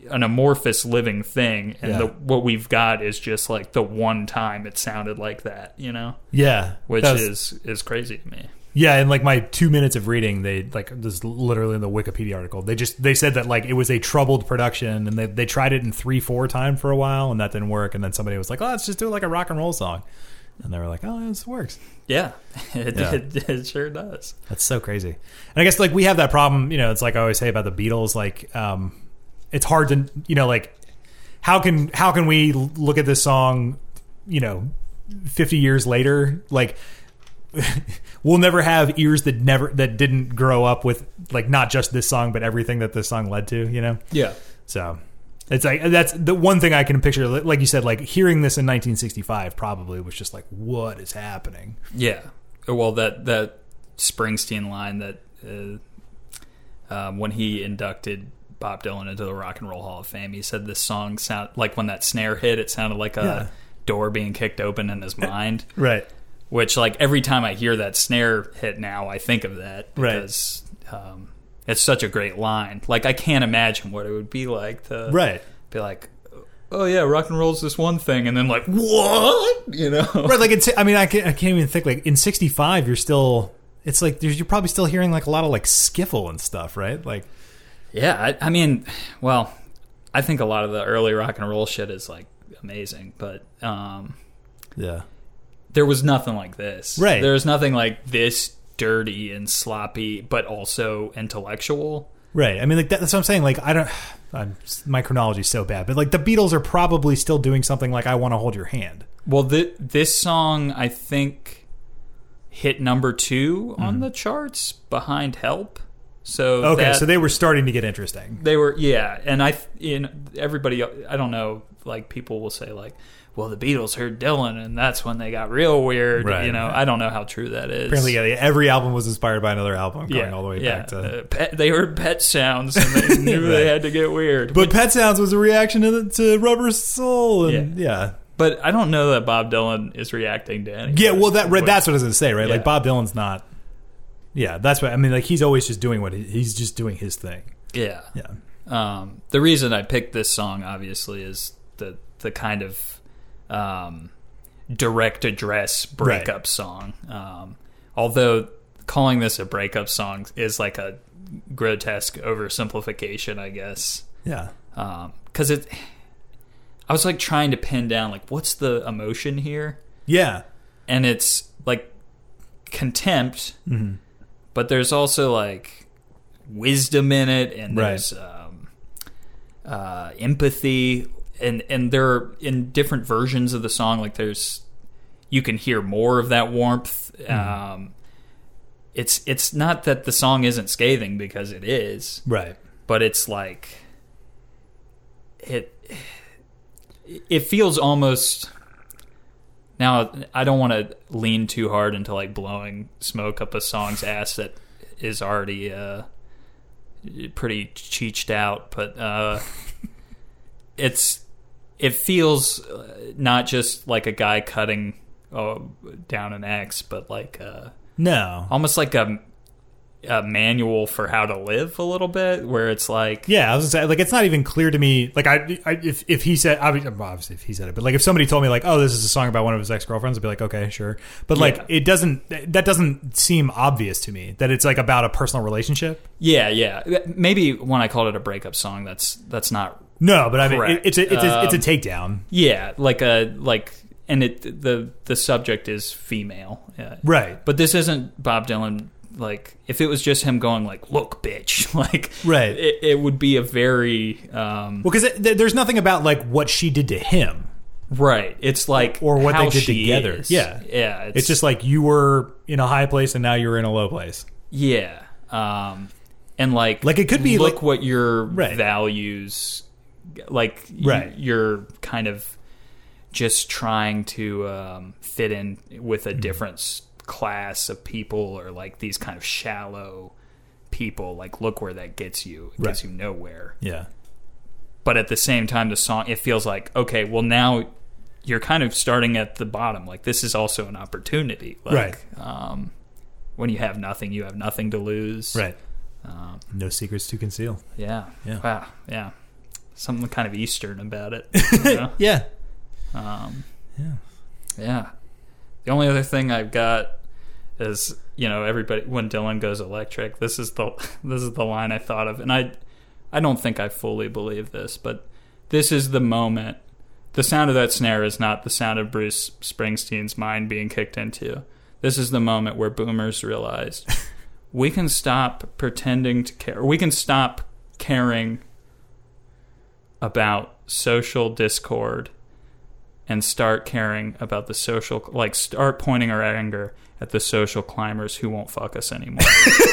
an amorphous living thing, and Yeah. the, what we've got is just like the one time it sounded like that, you know, Yeah. which was- is is crazy to me. Yeah, and like my two minutes of reading, they like this is literally in the Wikipedia article. They just they said that like it was a troubled production, and they they tried it in three four time for a while, and that didn't work. And then somebody was like, "Oh, let's just do it like a rock and roll song," and they were like, "Oh, this works." Yeah, it, Yeah. It, it sure does. That's so crazy. And I guess like we have that problem, you know, it's like I always say about the Beatles, like um it's hard to, you know, like how can how can we look at this song, you know, 50 years later, like we'll never have ears that never that didn't grow up with like not just this song but everything that this song led to, you know? Yeah, So it's like that's the one thing I can picture like you said like hearing this in 1965 probably was just like what is happening. yeah. Well, that that Springsteen line that uh, um, when he inducted Bob Dylan into the Rock and Roll Hall of Fame, he said this song sound like when that snare hit, it sounded like a Yeah. door being kicked open in his mind. Right. which like every time I hear that snare hit now, I think of that Right. because um, it's such a great line. Like I can't imagine what it would be like to Right. be like, oh yeah, rock and roll's this one thing, and then like what, you know? right like it's i mean i can't, I can't even think like in 65 you're still it's like there's, you're probably still hearing like a lot of like skiffle and stuff right like Yeah, I, I mean, well, I think a lot of the early rock and roll shit is like amazing, but um, yeah there was nothing like this. Right. There was nothing like this dirty and sloppy, but also intellectual. right i mean like that, that's what i'm saying like i don't I'm, my chronology is so bad but like the beatles are probably still doing something like i want to hold your hand Well, th- this song I think hit number two on the charts behind "Help." So okay that- so they were starting to get interesting they were yeah, and I in everybody I don't know like people will say like, well, the Beatles heard Dylan, and that's when they got real weird. Right, you know, right. I don't know how true that is. Apparently, yeah, every album was inspired by another album, going yeah, all the way yeah. back to. Uh, pet, they heard pet sounds, and they knew Right. they had to get weird. but Pet Sounds was a reaction to, the, to Rubber Soul, and yeah. But I don't know that Bob Dylan is reacting to anything. Yeah, well, that that's what I was going to say, right? Yeah. Like Bob Dylan's not. Yeah, that's what I mean. Like he's always just doing what he, he's just doing his thing. yeah. Yeah, Um, the reason I picked this song, obviously, is the the kind of um, direct address breakup song. Um, although calling this a breakup song is like a grotesque oversimplification, I guess. yeah, Because it, I was like trying to pin down like what's the emotion here, yeah, and it's like contempt, Mm-hmm. But there's also like wisdom in it, and Right. there's um, uh, empathy, and and they're in different versions of the song. Like there's, you can hear more of that warmth. Mm-hmm. Um, it's it's not that the song isn't scathing because it is, right. but it's like it it feels almost now i don't want to lean too hard into like blowing smoke up a song's ass that is already uh pretty cheeched out but uh it's it feels uh, not just like a guy cutting uh, down an axe, but like uh No, almost like a, a manual for how to live a little bit where it's like Yeah, I was gonna say, like, it's not even clear to me. Like, I, I if if he said, obviously, if he said it, but like, if somebody told me, like, oh, this is a song about one of his ex girlfriends, I'd be like, okay, sure. But like, Yeah. it doesn't. That doesn't seem obvious to me that it's like about a personal relationship. yeah yeah maybe when i called it a breakup song that's that's not No, but I mean, it, it's a it's a, it's a Um, takedown, yeah like a like and it the the subject is female yeah. right? but this isn't bob dylan like if it was just him going like look bitch like Right. it, it would be a very um Well, because there's nothing about like what she did to him. right it's like Or what how they did together. is. Yeah. yeah It's just like you were in a high place and now you're in a low place. Yeah. Um and like Like, it could be, look like- what your Right. values like Right. you're kind of just trying to um, fit in with Mm-hmm. a different s- class of people or like these kind of shallow people like look where that gets you it gets you nowhere Yeah, but at the same time the song it feels like okay well now you're kind of starting at the bottom like this is also an opportunity like Right. um when you have nothing you have nothing to lose right. um, No secrets to conceal. yeah Yeah. wow yeah something kind of eastern about it you know? Yeah, um yeah. yeah the only other thing i've got is you know everybody when dylan goes electric this is the this is the line i thought of. And i i don't think i fully believe this but this is the moment the sound of that snare is not the sound of bruce springsteen's mind being kicked into. This is the moment where boomers realized we can stop pretending to care we can stop caring about social discord and start caring about the social like start pointing our anger at the social climbers who won't fuck us anymore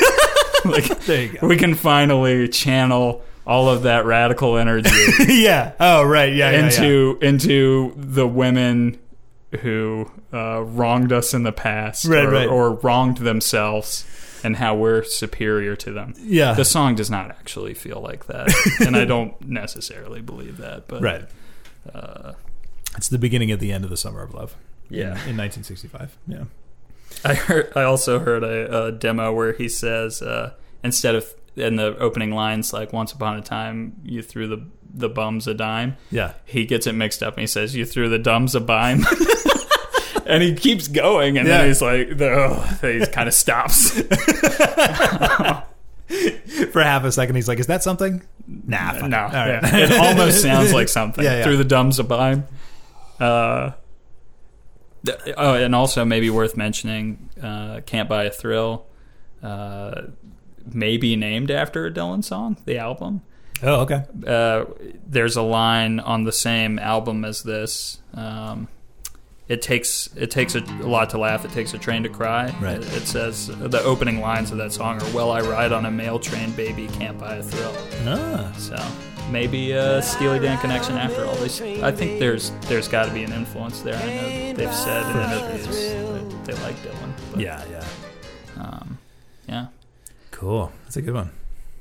like There you go. we can finally channel all of that radical energy yeah. Oh, right. Yeah. yeah, yeah. into into the women who uh, wronged us in the past Right, or, right. or wronged themselves and how we're superior to them Yeah. the song does not actually feel like that and i don't necessarily believe that but right. uh, It's the beginning of the end of the summer of love. Yeah. In, in 1965. Yeah. I heard. I also heard a, a demo where he says uh, instead of in the opening lines like "Once upon a time you threw the the bums a dime," Yeah. he gets it mixed up and he says "You threw the dumbs a bime," and he keeps going and Yeah. then he's like, "Oh," he kind of stops. For half a second, he's like, "Is that something?" Nah. fuck no, it. Yeah. it almost sounds like something. Yeah, yeah. Through the dumbs a bime. Uh, th- oh, and also maybe worth mentioning, uh, "Can't Buy a Thrill." Uh, maybe named after a Dylan song, the album. Oh, okay. Uh, there's a line on the same album as this. Um, it takes it takes a, a lot to laugh. It takes a train to cry. Right. It, it says the opening lines of that song are "Well, I ride on a mail train, baby, can't buy a thrill." Ah. So maybe a Steely Dan connection after all. They, I think there's there's got to be an influence there. I know they've said in interviews they like Dylan. But, Yeah, yeah. um, yeah. Cool. That's a good one.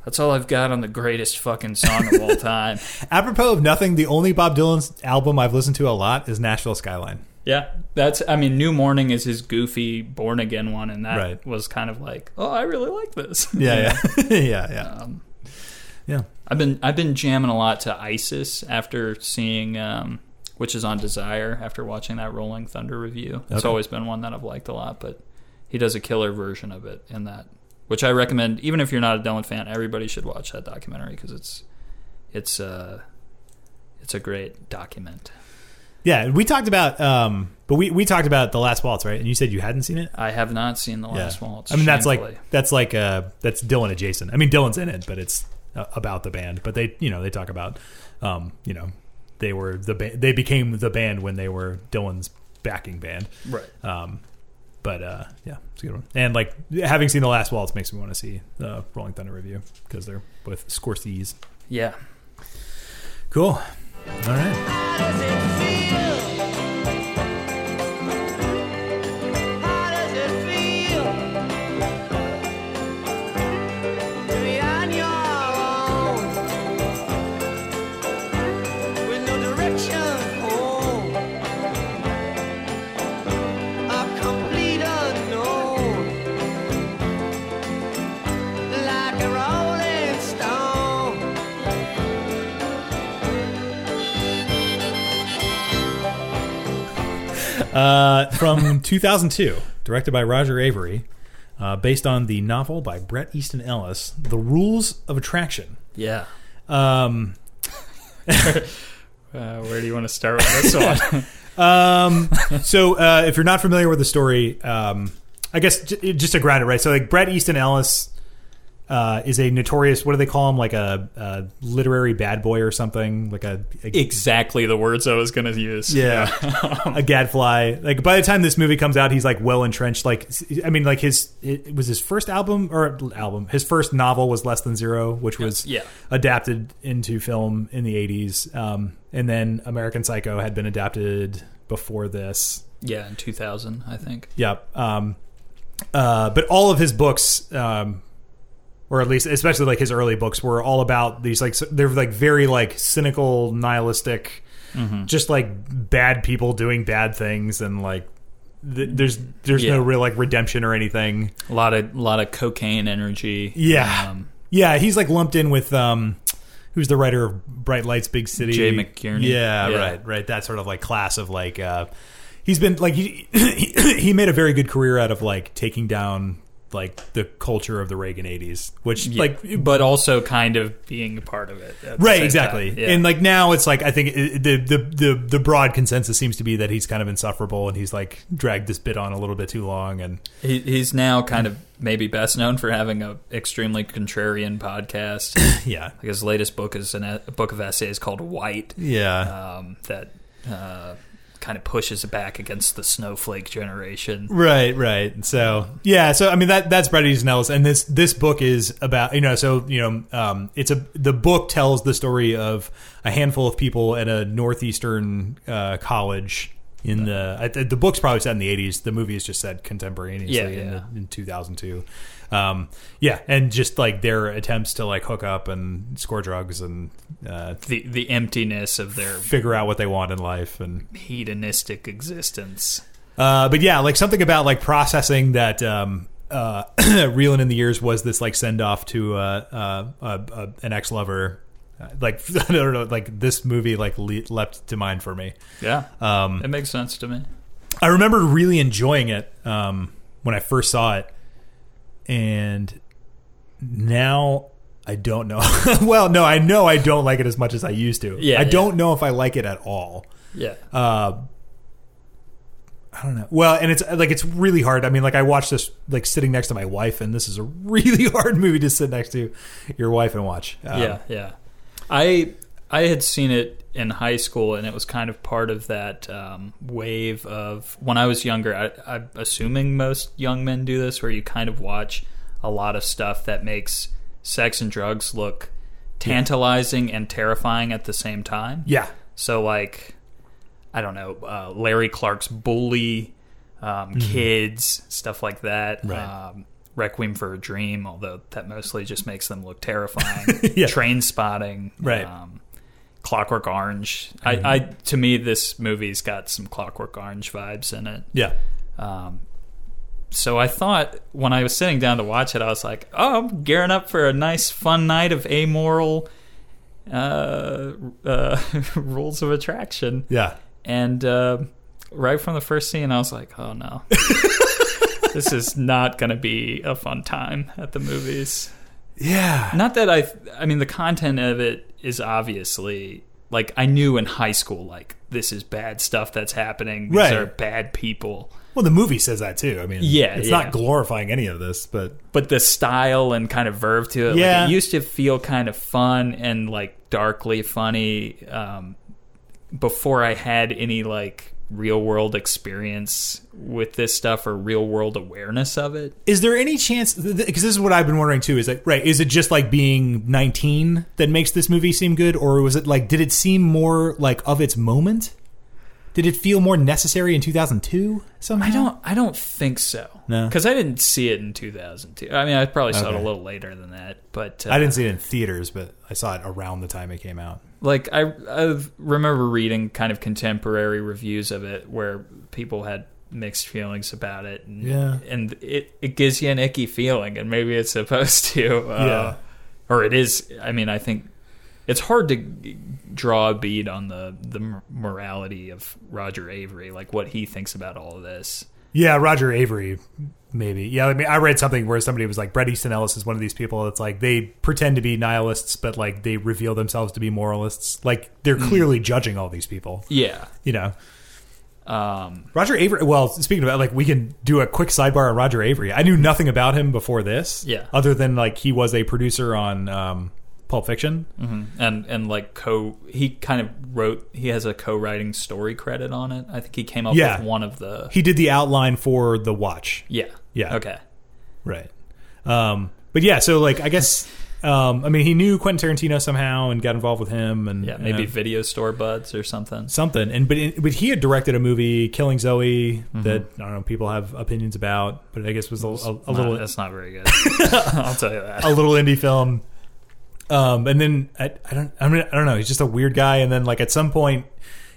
That's all I've got on the greatest fucking song of all time. Apropos of nothing, the only Bob Dylan's album I've listened to a lot is Nashville Skyline. Yeah, that's. I mean, New Morning is his goofy Born Again one, and that Right. was kind of like, oh, I really like this. Yeah, yeah, yeah, yeah. Um, Yeah. I've been I've been jamming a lot to Isis after seeing, um, which is on Desire after watching that Rolling Thunder Revue. It's Okay. always been one that I've liked a lot, but he does a killer version of it in that, which I recommend. Even if you're not a Dylan fan, everybody should watch that documentary because it's it's uh it's a great document. Yeah, we talked about, um, but we, we talked about the Last Waltz, right? And you said you hadn't seen it. I have not seen the last yeah. waltz. I mean, that's shamefully. like that's like uh, that's Dylan adjacent. I mean, Dylan's in it, but it's uh, about the band. But they, you know, they talk about, um, you know, they were the ba- they became the band when they were Dylan's backing band. right. Um, but uh, yeah, it's a good one. And like having seen the Last Waltz makes me want to see the Rolling Thunder Revue because they're both Scorsese. Yeah. Cool. All right. Uh, from 2002, directed by Roger Avary, uh, based on the novel by Bret Easton Ellis, The Rules of Attraction. Yeah. Um, Uh, where do you want to start with this one? um, so, uh, if you're not familiar with the story, um, I guess j- just to ground it right. So, like Bret Easton Ellis uh, is a notorious. What do they call him? Like a, a literary bad boy or something? Like a, a exactly the words I was going to use. Yeah, a gadfly. Like by the time this movie comes out, he's like well entrenched. Like I mean, like his it was his first album or album. His first novel was Less Than Zero, which was Yeah. adapted into film in the eighties. Um, and then American Psycho had been adapted before this. Yeah, in 2000, I think. Yep. Um, uh, but all of his books, um, or at least especially like his early books, were all about these like they're like very like cynical, nihilistic, Mm-hmm. just like bad people doing bad things, and like th- there's there's Yeah. no real like redemption or anything. A lot of a lot of cocaine energy. Yeah, Um, yeah. He's like lumped in with um, who's the writer of Bright Lights, Big City? Jay McInerney. Yeah, Yeah. right, right. That sort of like class of like. uh He's been like he he made a very good career out of like taking down like the culture of the Reagan '80s, which yeah, like but also kind of being a part of it. right exactly. Yeah. and like now it's like i think it, the, the the the broad consensus seems to be that he's kind of insufferable and he's like dragged this bit on a little bit too long and He, he's now kind of maybe best known for having a extremely contrarian podcast. yeah like his latest book is an, a book of essays called White yeah um, that uh, kind of pushes it back against the snowflake generation. Right, right. So yeah, so I mean that that's Bret Easton Ellis, and this this book is about you know so you know um, it's a the book tells the story of a handful of people at a northeastern uh, college in the I, the book's probably set in the eighties. The movie is just set contemporaneously Yeah, in, yeah. the, in two thousand two. Um, yeah, and just like their attempts to like hook up and score drugs and uh, The the emptiness of their figure out what they want in life and hedonistic existence. Uh, but yeah, like something about like processing that um, uh, reeling in the years was this like send off to uh, uh, uh, uh, an ex lover. Uh, like I don't know, like this movie like le- leapt to mind for me. Yeah, Um, it makes sense to me. I remember really enjoying it um, when I first saw it, and now I don't know. well, no, I know I don't like it as much as I used to. Yeah, I yeah. don't know if I like it at all. Yeah, uh, I don't know. Well, and it's like it's really hard. I mean, like I watched this like sitting next to my wife, and this is a really hard movie to sit next to your wife and watch. Um, yeah, yeah. I I had seen it in high school, and it was kind of part of that um, wave of when I was younger. I, I'm assuming most young men do this, where you kind of watch a lot of stuff that makes sex and drugs look tantalizing and terrifying at the same time. Yeah. So like, I don't know, uh, Larry Clark's Bully, um, Kids, stuff like that. Mm-hmm. Right. Um, Requiem for a Dream, although that mostly just makes them look terrifying. Yeah. Train Spotting, Right. Mm-hmm. Um, Clockwork Orange. I, I to me, this movie's got some Clockwork Orange vibes in it. Yeah. Um, so I thought when I was sitting down to watch it, I was like, "Oh, I'm gearing up for a nice, fun night of amoral uh, uh, rules of attraction." Yeah. And uh, right from the first scene, I was like, "Oh no, this is not going to be a fun time at the movies." Yeah. Not that I, I mean, the content of it is obviously like I knew in high school, like this is bad stuff that's happening. These Right. are bad people. Well, the movie says that too. I mean, Yeah, it's yeah. not glorifying any of this, but but the style and kind of verve to it, Yeah. like it used to feel kind of fun and like darkly funny um, before I had any like real world experience with this stuff or real world awareness of it. is there any chance? Because this is what I've been wondering too. Is like, right? Is it just like being 19 that makes this movie seem good, or was it like, did it seem more like of its moment? Did it feel more necessary in 2002 somehow? I don't. I don't think so. No? because I didn't see it in 2002. I mean, I probably saw it a little later than that. But uh, I didn't see it in theaters, but I saw it around the time it came out. like I, I remember reading kind of contemporary reviews of it where people had mixed feelings about it and, Yeah. and it, it gives you an icky feeling and maybe it's supposed to uh, Yeah. or it is i mean i think it's hard to draw a bead on the the morality of roger avary like what he thinks about all of this Yeah, Roger Avary, maybe. Yeah, I mean, I read something where somebody was like, Bret Easton Ellis is one of these people that's like they pretend to be nihilists, but like they reveal themselves to be moralists. Like they're clearly judging all these people. yeah You know, um Roger Avary. Well, speaking about like, we can do a quick sidebar on Roger Avary. I knew nothing about him before this. Yeah. other than like he was a producer on um, Pulp Fiction. mhm. and and like co he kind of wrote he has a co-writing story credit on it i think he came up Yeah. with one of the He did the outline for The Watch. yeah Yeah. okay Right. Um, but yeah, so like I guess um, I mean he knew Quentin Tarantino somehow and got involved with him and Yeah, maybe uh, video store buds or something. something. And but it, but he had directed a movie Killing Zoe Mm-hmm. that I don't know people have opinions about, but I guess was a, a, a Not- little that's not very good. I'll tell you that. a little indie film. Um, and then I, I don't I mean I don't know he's just a weird guy. And then like at some point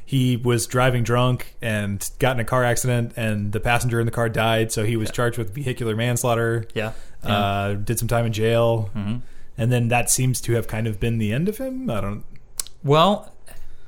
he was driving drunk and got in a car accident and the passenger in the car died, so he was charged with vehicular manslaughter. Yeah. uh, did some time in jail, Mm-hmm. and then that seems to have kind of been the end of him. I don't. Well,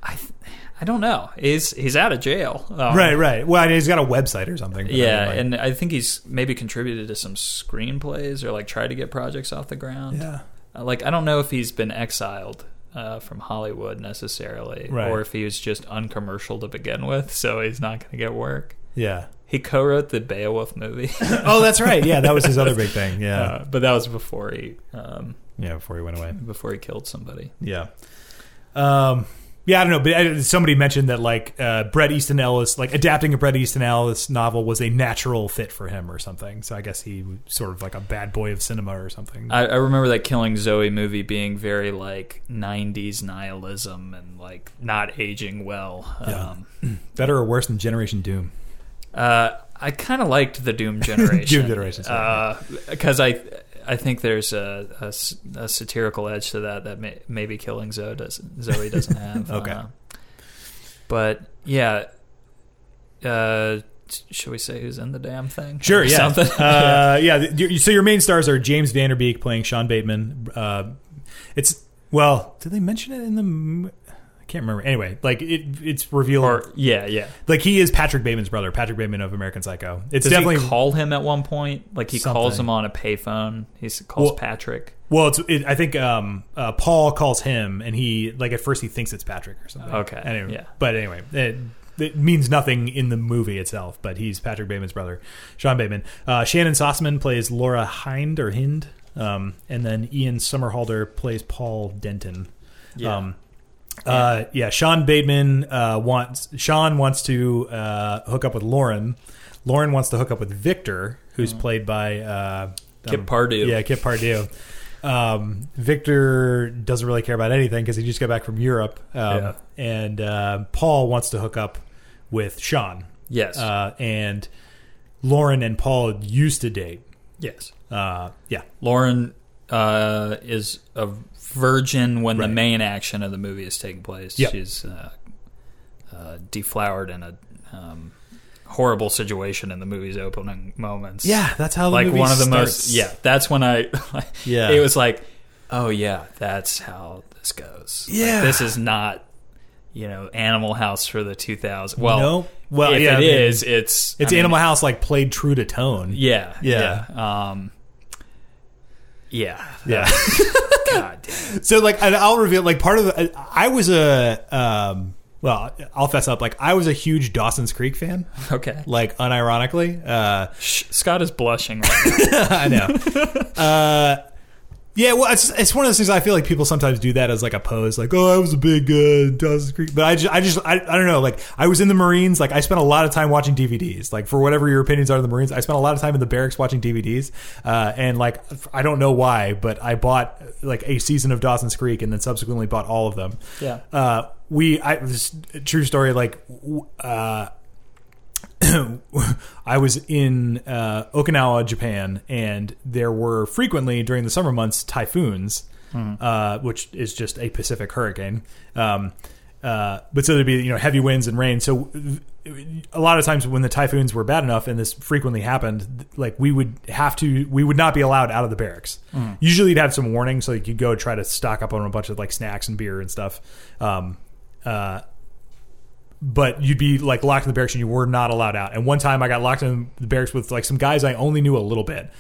I th- I don't know. He's he's out of jail. Um, right, right. Well, I mean, he's got a website or something. but I Yeah, mean, like- and I think he's maybe contributed to some screenplays or like tried to get projects off the ground. yeah, Uh, Like I don't know if he's been exiled uh, from Hollywood necessarily, Right. or if he was just uncommercial to begin with, so he's not going to get work. yeah. He co-wrote the Beowulf movie, Oh, that's right. Yeah, that was his other big thing. Yeah, uh, but that was before he um, yeah. Before he went away. before he killed somebody. Yeah. Um. Yeah, I don't know, but somebody mentioned that like uh, Bret Easton Ellis, like adapting a Bret Easton Ellis novel was a natural fit for him or something. So I guess he was sort of like a bad boy of cinema or something. I, I remember that Killing Zoe movie being very like '90s nihilism and like not aging well. Yeah. Um, Better or worse than Generation Doom? uh, I kind of liked the Doom generation. Doom generation, sorry. because I I think there's a a satirical edge to that that may, maybe Killing Zoe doesn't Zoe doesn't have. Okay. Uh, but yeah. Uh, should we say who's in the damn thing? Sure, yeah. Something. Uh, yeah. So your main stars are James Van Der Beek playing Sean Bateman. Uh, it's well, did they mention it in the? Can't remember. Anyway, like it, it's revealed. or yeah, yeah. like he is Patrick Bateman's brother, Patrick Bateman of American Psycho. It's Does definitely he call him at one point? Like he calls him on a payphone. He calls Well- Patrick. well. It's it, I think um, uh, Paul calls him, and he like at first he thinks it's Patrick or something. Okay, Anyway, yeah. But anyway, it, it means nothing in the movie itself. But he's Patrick Bateman's brother, Sean Bateman. Uh, Shannyn Sossamon plays Laura Hynde or Hynde, um, and then Ian Somerhalder plays Paul Denton. Yeah. Um, uh, yeah, Sean Bateman uh, wants Sean wants to uh, hook up with Lauren. Lauren wants to hook up with Victor, who's played by uh. Kip um, Pardue. Yeah, Kip Pardue. um, Victor doesn't really care about anything because he just got back from Europe, um, Yeah. and uh, Paul wants to hook up with Sean, Yes. uh, and Lauren and Paul used to date. yes. Uh, yeah, Lauren uh, is a virgin when Right. the main action of the movie is taking place. Yep. She's uh, uh, deflowered in a um, horrible situation in the movie's opening moments. yeah, that's how the like one of the starts. most. Yeah, that's when I. Yeah. it was like, oh yeah, that's how this goes. Like, Yeah. this is not. You know, Animal House for the 2000s. Well, No. Well, if yeah, it is, it's It's I mean, Animal House like played true to tone. Yeah, Yeah. yeah. Um, yeah, Yeah. God damn. So like, and I'll reveal like part of the. I was a um. Well, I'll fess up. Like, I was a huge Dawson's Creek fan. Okay. Like, unironically. Uh, Shh, Scott is blushing. Right now. I know. uh, yeah, well, it's, it's one of those things. I feel like people sometimes do that as like a pose, like, "Oh, I was a big uh, Dawson's Creek," but I just, I just, I, I don't know. Like, I was in the Marines. Like, I spent a lot of time watching DVDs. Like, for whatever your opinions are of the Marines, I spent a lot of time in the barracks watching DVDs. Uh, and like, I don't know why, but I bought like a season of Dawson's Creek, and then subsequently bought all of them. Yeah. Uh, we, I this true story. Like, uh, I was in uh, Okinawa, Japan, and there were frequently during the summer months typhoons, uh, which is just a Pacific hurricane. Um, uh, but so there'd be you know heavy winds and rain. So a lot of times when the typhoons were bad enough, and this frequently happened, like we would have to, we would not be allowed out of the barracks. Usually, you'd have some warning, so you could go try to stock up on a bunch of like snacks and beer and stuff. Um, uh, but you'd be like locked in the barracks and you were not allowed out. And one time I got locked in the barracks with like some guys I only knew a little bit.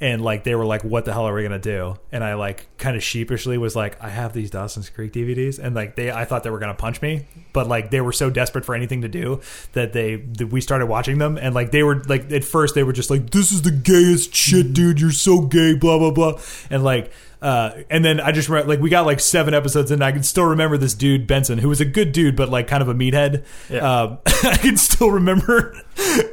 And like they were like, "What the hell are we gonna do?" And I like kind of sheepishly was like, "I have these Dawson's Creek DVDs," and like they, I thought they were gonna punch me, but like they were so desperate for anything to do that they, that we started watching them, and like they were like at first they were just like, "This is the gayest shit, dude. You're so gay," blah blah blah, and like uh, and then I just remember, like, we got like seven episodes in. And I can still remember this dude Benson, who was a good dude, but like kind of a meathead. Yeah. Um, I can still remember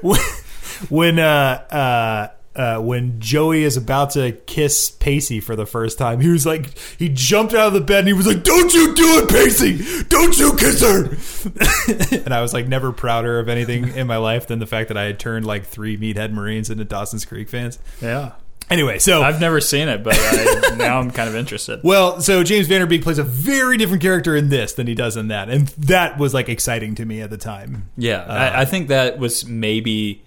when, when uh, uh, uh, when Joey is about to kiss Pacey for the first time. He was like, he jumped out of the bed and he was like, "Don't you do it, Pacey! Don't you kiss her!" and I was like, never prouder of anything in my life than the fact that I had turned like three meathead Marines into Dawson's Creek fans. Yeah. Anyway, so I've never seen it, but I, now I'm kind of interested. Well, so James Van Der Beek plays a very different character in this than he does in that, and that was like exciting to me at the time. Yeah, I, I think that was maybe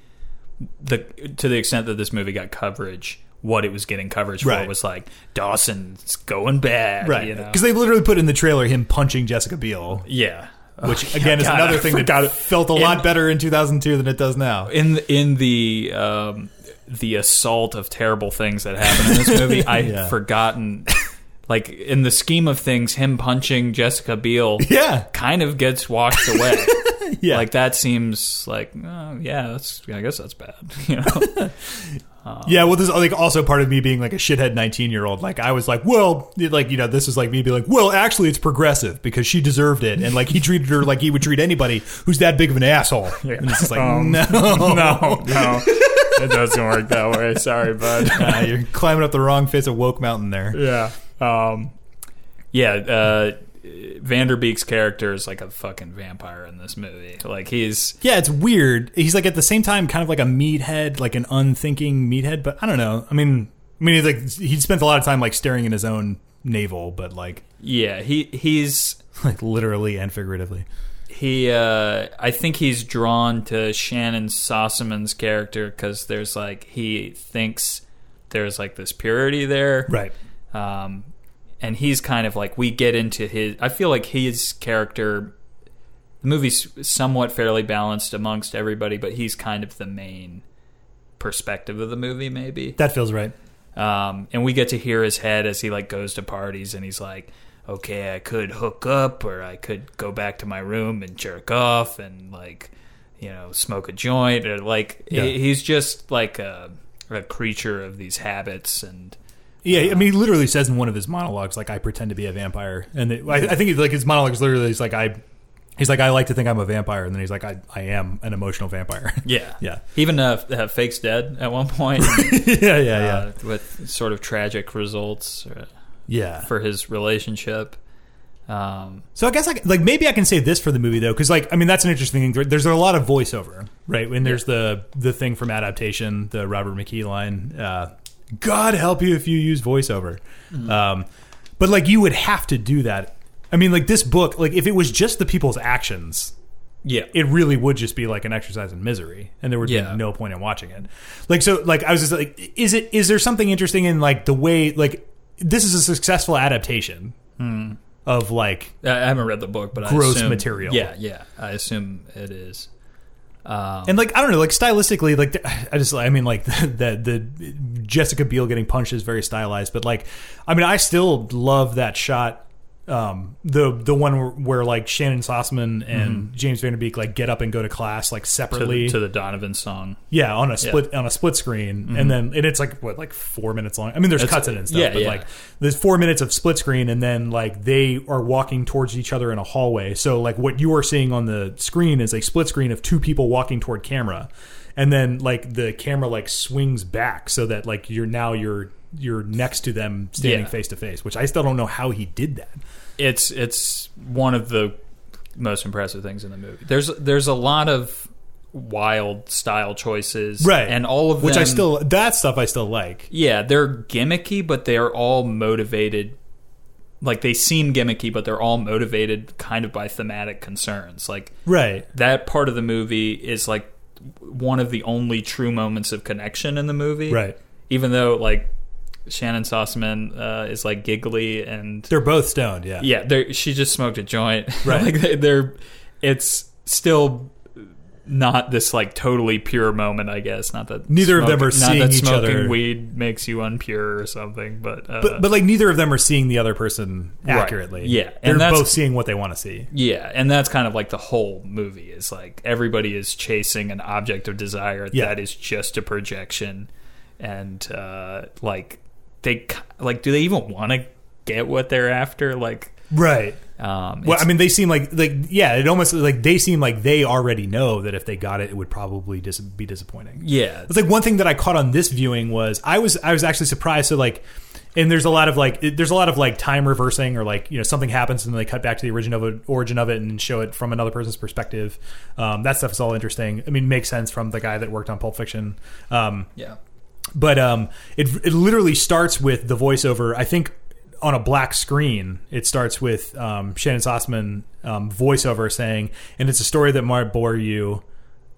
the to the extent that this movie got coverage. What it was getting coverage for Right. was like Dawson's going bad, Right, You know, because they literally put in the trailer him punching Jessica Biel, yeah, which again is God, another I thing that forgot felt a lot In- better in 2002 than it does now. in in the um, the assault of terrible things that happen in this movie, I Yeah. had forgotten. Like in the scheme of things, him punching Jessica Biel Yeah, kind of gets washed away. yeah, Like that seems like, oh, yeah, that's I guess that's bad. You know, yeah. Well, this is like also part of me being like a shithead 19 year old. Like I was like, well, like you know, this is like me being like, well, actually, it's progressive because she deserved it, and like he treated her like he would treat anybody who's that big of an asshole. And it's just like, Um, no, no, no, it doesn't work that way. Sorry, bud. Uh, you're climbing up the wrong face of woke mountain there. yeah, um, yeah. Uh, Van Der Beek's character is like a fucking vampire in this movie. Like he's Yeah, it's weird. He's like at the same time kind of like a meathead, like an unthinking meathead. But I don't know. I mean, I mean, he's like he spends a lot of time like staring in his own navel, but like yeah he he's like literally and figuratively. He uh i think he's drawn to shannyn sossamon's character because there's like he thinks there's like this purity there Right. um and he's kind of like we get into his i feel like his character the movie's somewhat fairly balanced amongst everybody but he's kind of the main perspective of the movie maybe That feels right. um, and we get to hear his head as he like goes to parties and he's like okay i could hook up or i could go back to my room and jerk off and like you know smoke a joint or like Yeah. he's just like a, a creature of these habits and Yeah, I mean, he literally says in one of his monologues, like, "I pretend to be a vampire," and it, I, I think like his monologue is literally it's like, "I, He's like, I like to think I'm a vampire, and then he's like, I, I am an emotional vampire. Yeah, Yeah. Even uh, uh, Fake's dead at one point, yeah, yeah, yeah, uh, with sort of tragic results uh, yeah. for his relationship. Um, So I guess I, like maybe I can say this for the movie though, because like I mean that's an interesting thing. There's a lot of voiceover, right? When there's the the thing from adaptation, the Robert McKee line, uh, "God help you if you use voiceover," um, but like you would have to do that. I mean, like this book, like if it was just the people's actions, yeah, it really would just be like an exercise in misery and there would Yeah. be no point in watching it like so like i was just like is it is there something interesting in like the way like this is a successful adaptation of like I haven't read the book, but I Gross assume, material. Yeah, yeah, I assume it is. Um, and like i don't know like stylistically like i just i mean like the, the the jessica biel getting punched is very stylized but like i mean i still love that shot um the the one where, where like shannyn sossamon and james van der beek like get up and go to class like to, separately the, to the Donovan song. Yeah, on a split on a split screen, and then and it's like what like four minutes long. I mean, there's It's- cuts in it and stuff, yeah, but yeah. like there's four minutes of split screen, and then like they are walking towards each other in a hallway. So like what you are seeing on the screen is a split screen of two people walking toward camera, and then like the camera like swings back so that like you're now you're you're next to them standing face to face. Which I still don't know how he did that. It's it's one of the most impressive things in the movie. There's there's a lot of wild style choices, Right, And all of which I still that stuff I still like. yeah, they're gimmicky, but they are all motivated. Like they seem gimmicky, but they're all motivated kind of by thematic concerns. Like Right. that part of the movie is like one of the only true moments of connection in the movie. Right. Even though like Shannyn Sossamon uh, is like giggly and They're both stoned. Yeah. yeah, they're, she just smoked a joint. Right. like they, they're it's still not this like totally pure moment. I guess not that Neither of them are not seeing that each smoking other. Weed makes you unpure or something, but uh, But, but like neither of them are seeing the other person Right. accurately. Yeah, they're both seeing what they want to see. Yeah, and that's kind of like the whole movie is like everybody is chasing an object of desire Yeah. that is just a projection, and uh, like they like do they even want to get what they're after? Like, Right. um, Well, I mean, they seem like like yeah. It almost like they seem like they already know that if they got it, it would probably dis- be disappointing. yeah, It's like one thing that I caught on this viewing was I was I was actually surprised. So like, and there's a lot of like it- there's a lot of like time reversing or like you know something happens and then they cut back to the origin of it, origin of it and show it from another person's perspective. Um, that stuff is all interesting. I mean, makes sense from the guy that worked on Pulp Fiction. Um, yeah. But um, it it literally starts with the voiceover. I think on a black screen, it starts with um, Shannyn Sossamon um, voiceover saying, "And it's a story that might bore you."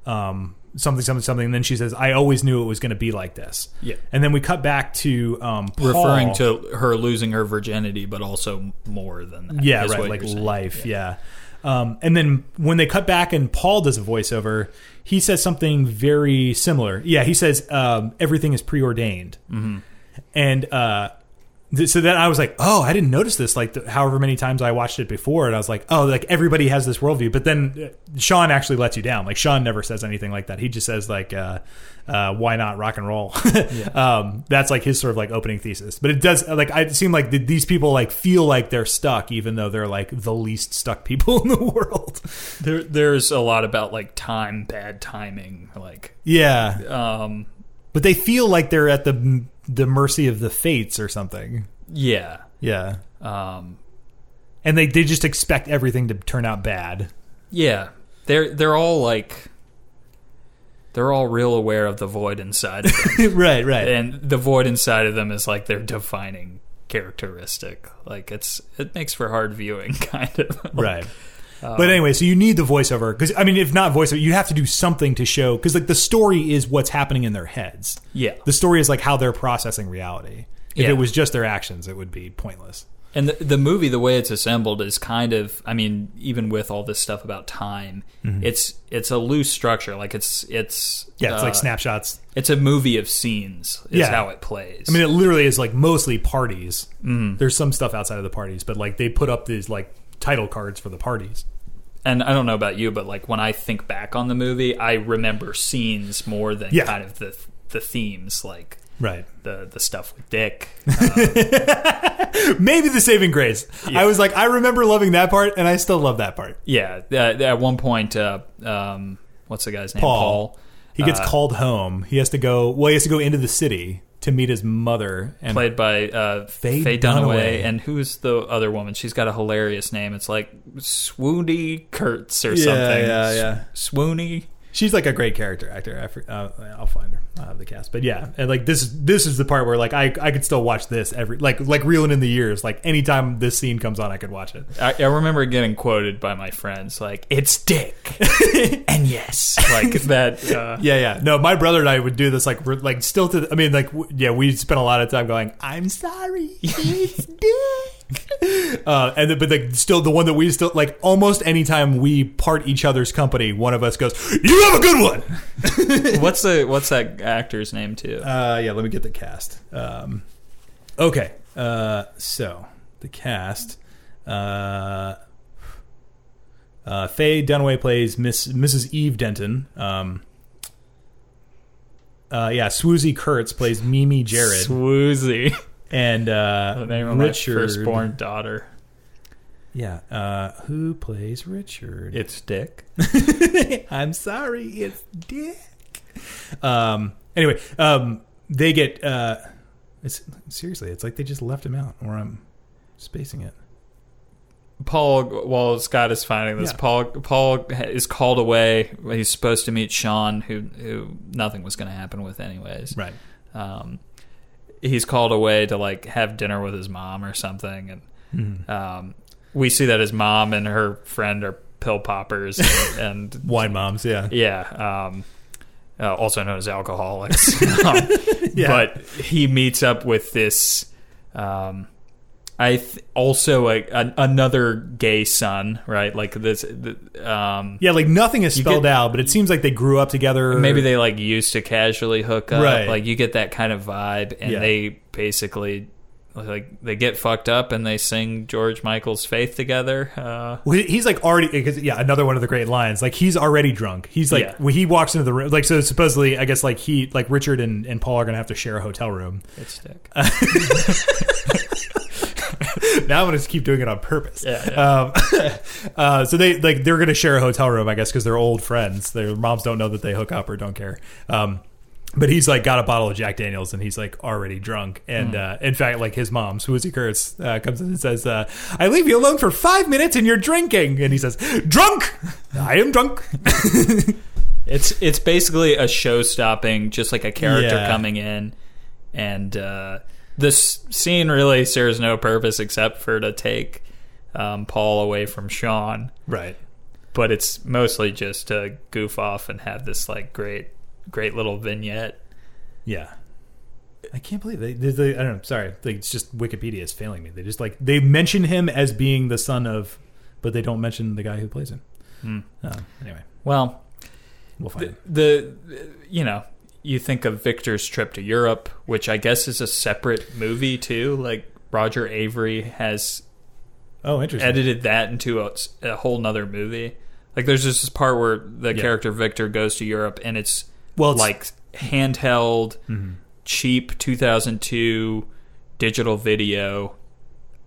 Um, something, something, something. And then she says, "I always knew it was going to be like this." Yeah. And then we cut back to um, Paul. referring to her losing her virginity, but also more than that. yeah, right, like life, yeah. Um, and then when they cut back and Paul does a voiceover, he says something very similar. Yeah, he says um, everything is preordained, mm-hmm. and uh, so then I was like, oh, I didn't notice this. Like, th- however many times I watched it before, and I was like, oh, like everybody has this worldview. But then uh, Sean actually lets you down. Like Sean never says anything like that. He just says like, uh, uh, why not rock and roll? um, that's like his sort of like opening thesis. But it does like I seem like these people like feel like they're stuck, even though they're like the least stuck people in the world. There, there's a lot about like time, bad timing, like yeah, um, but they feel like they're at the the mercy of the fates or something. yeah, Yeah, um, and they they just expect everything to turn out bad. yeah. They're they're all like they're all real aware of the void inside of them, right, right. and the void inside of them is like their defining characteristic. Like it's it makes for hard viewing, kind of. right. But anyway, so you need the voiceover because I mean, if not voiceover, you have to do something to show because like the story is what's happening in their heads. Yeah. The story is like how they're processing reality. If Yeah. it was just their actions, it would be pointless. And the, the movie, the way it's assembled, is kind of. I mean, even with all this stuff about time, it's it's a loose structure. Like it's it's Mm-hmm. Yeah, it's uh, like snapshots. It's a movie of scenes. Is Yeah. how it plays. I mean, it literally is like mostly parties. Mm-hmm. There's some stuff outside of the parties, but like they put up these like title cards for the parties. and I don't know about you, but like when I think back on the movie, I remember scenes more than Yeah. kind of the the themes. Like Right. the the stuff with Dick. Maybe the saving grace. I was like, I remember loving that part, and I still love that part. Yeah, at, at one point, uh, um, what's the guy's name? Paul. He gets Uh, called home. He has to go. Well, he has to go into the city to meet his mother. And played by uh, Faye Faye, Dunaway. Dunaway. And who's the other woman? She's got a hilarious name. It's like Swoony Kurtz or Yeah, something. yeah, yeah. Swoony. She's like a great character actor. I, uh, I'll find her. I'll have the cast. But yeah, and like this, this is the part where like I, I could still watch this every like like reeling in the years. Like anytime this scene comes on, I could watch it. I, I remember getting quoted by my friends like, "It's Dick," and yes, like that. Uh, Yeah, yeah. No, my brother and I would do this like we're like still to. I mean, like w- yeah, we spent a lot of time going. I'm sorry, it's Dick. uh, and the, but like still the one that we still like almost anytime we part each other's company, one of us goes, "You have a good one." what's the what's that actor's name too? Uh, yeah, let me get the cast. Um, okay, uh, so the cast. Uh, uh, Faye Dunaway plays Miss Mrs. Eve Denton. Um, uh, yeah, Swoosie Kurtz plays Mimi Jared, Swoosie, and uh, the name of Richard. my firstborn daughter. Yeah, uh, who plays Richard? It's Dick. I'm sorry, it's Dick. Um. Anyway, um, they get. Uh, it's seriously, it's like they just left him out, or I'm spacing it. Paul, while Scott is finding this, Yeah. Paul Paul is called away. He's supposed to meet Sean, who who nothing was going to happen with anyways. Right. Um, he's called away to like have dinner with his mom or something, and Mm-hmm. um, we see that his mom and her friend are pill poppers, and, and Wine moms, yeah. yeah, um, uh, also known as alcoholics. um, Yeah. But he meets up with this. Um, I th- also a, an, another gay son, right? Like this. The, um, Yeah, like nothing is spelled get- out, but it seems like they grew up together. Maybe they like used to casually hook up. Right. Like you get that kind of vibe, and Yeah. they basically like they get fucked up and they sing George Michael's "Faith" together. Uh, Well, he's like already because yeah, another one of the great lines. Like he's already drunk. He's like Yeah. when he walks into the room. Like so, supposedly, I guess like he like Richard and, and Paul are gonna have to share a hotel room. it's Dick. now I'm gonna just keep doing it on purpose. Yeah, Um, uh, so they like they're gonna share a hotel room, I guess, because they're old friends. Their moms don't know that they hook up or don't care. Um, but he's like got a bottle of Jack Daniels and he's like already drunk. And uh, in fact, like his mom, Swoosie Kurtz, uh, comes in and says, uh, "I leave you alone for five minutes and you're drinking." And he says, "Drunk? I am drunk." It's it's basically a show stopping, just like a character Yeah. coming in, and uh, this scene really serves no purpose except for to take um, Paul away from Sean. right. But it's mostly just to goof off and have this like great, great little vignette. Yeah. I can't believe they, they, they- I don't know. Sorry, like, it's just Wikipedia is failing me. They just like they mention him as being the son of, but they don't mention the guy who plays him. Uh, anyway, Well, we'll find the, the you know you think of Victor's trip to Europe, which I guess is a separate movie too. Like Roger Avary has Oh, interesting. edited that into a, a whole nother movie. Like there's just this part where the Yeah. character Victor goes to Europe and it's Well, it's- like handheld, Mhm. cheap 2002 digital video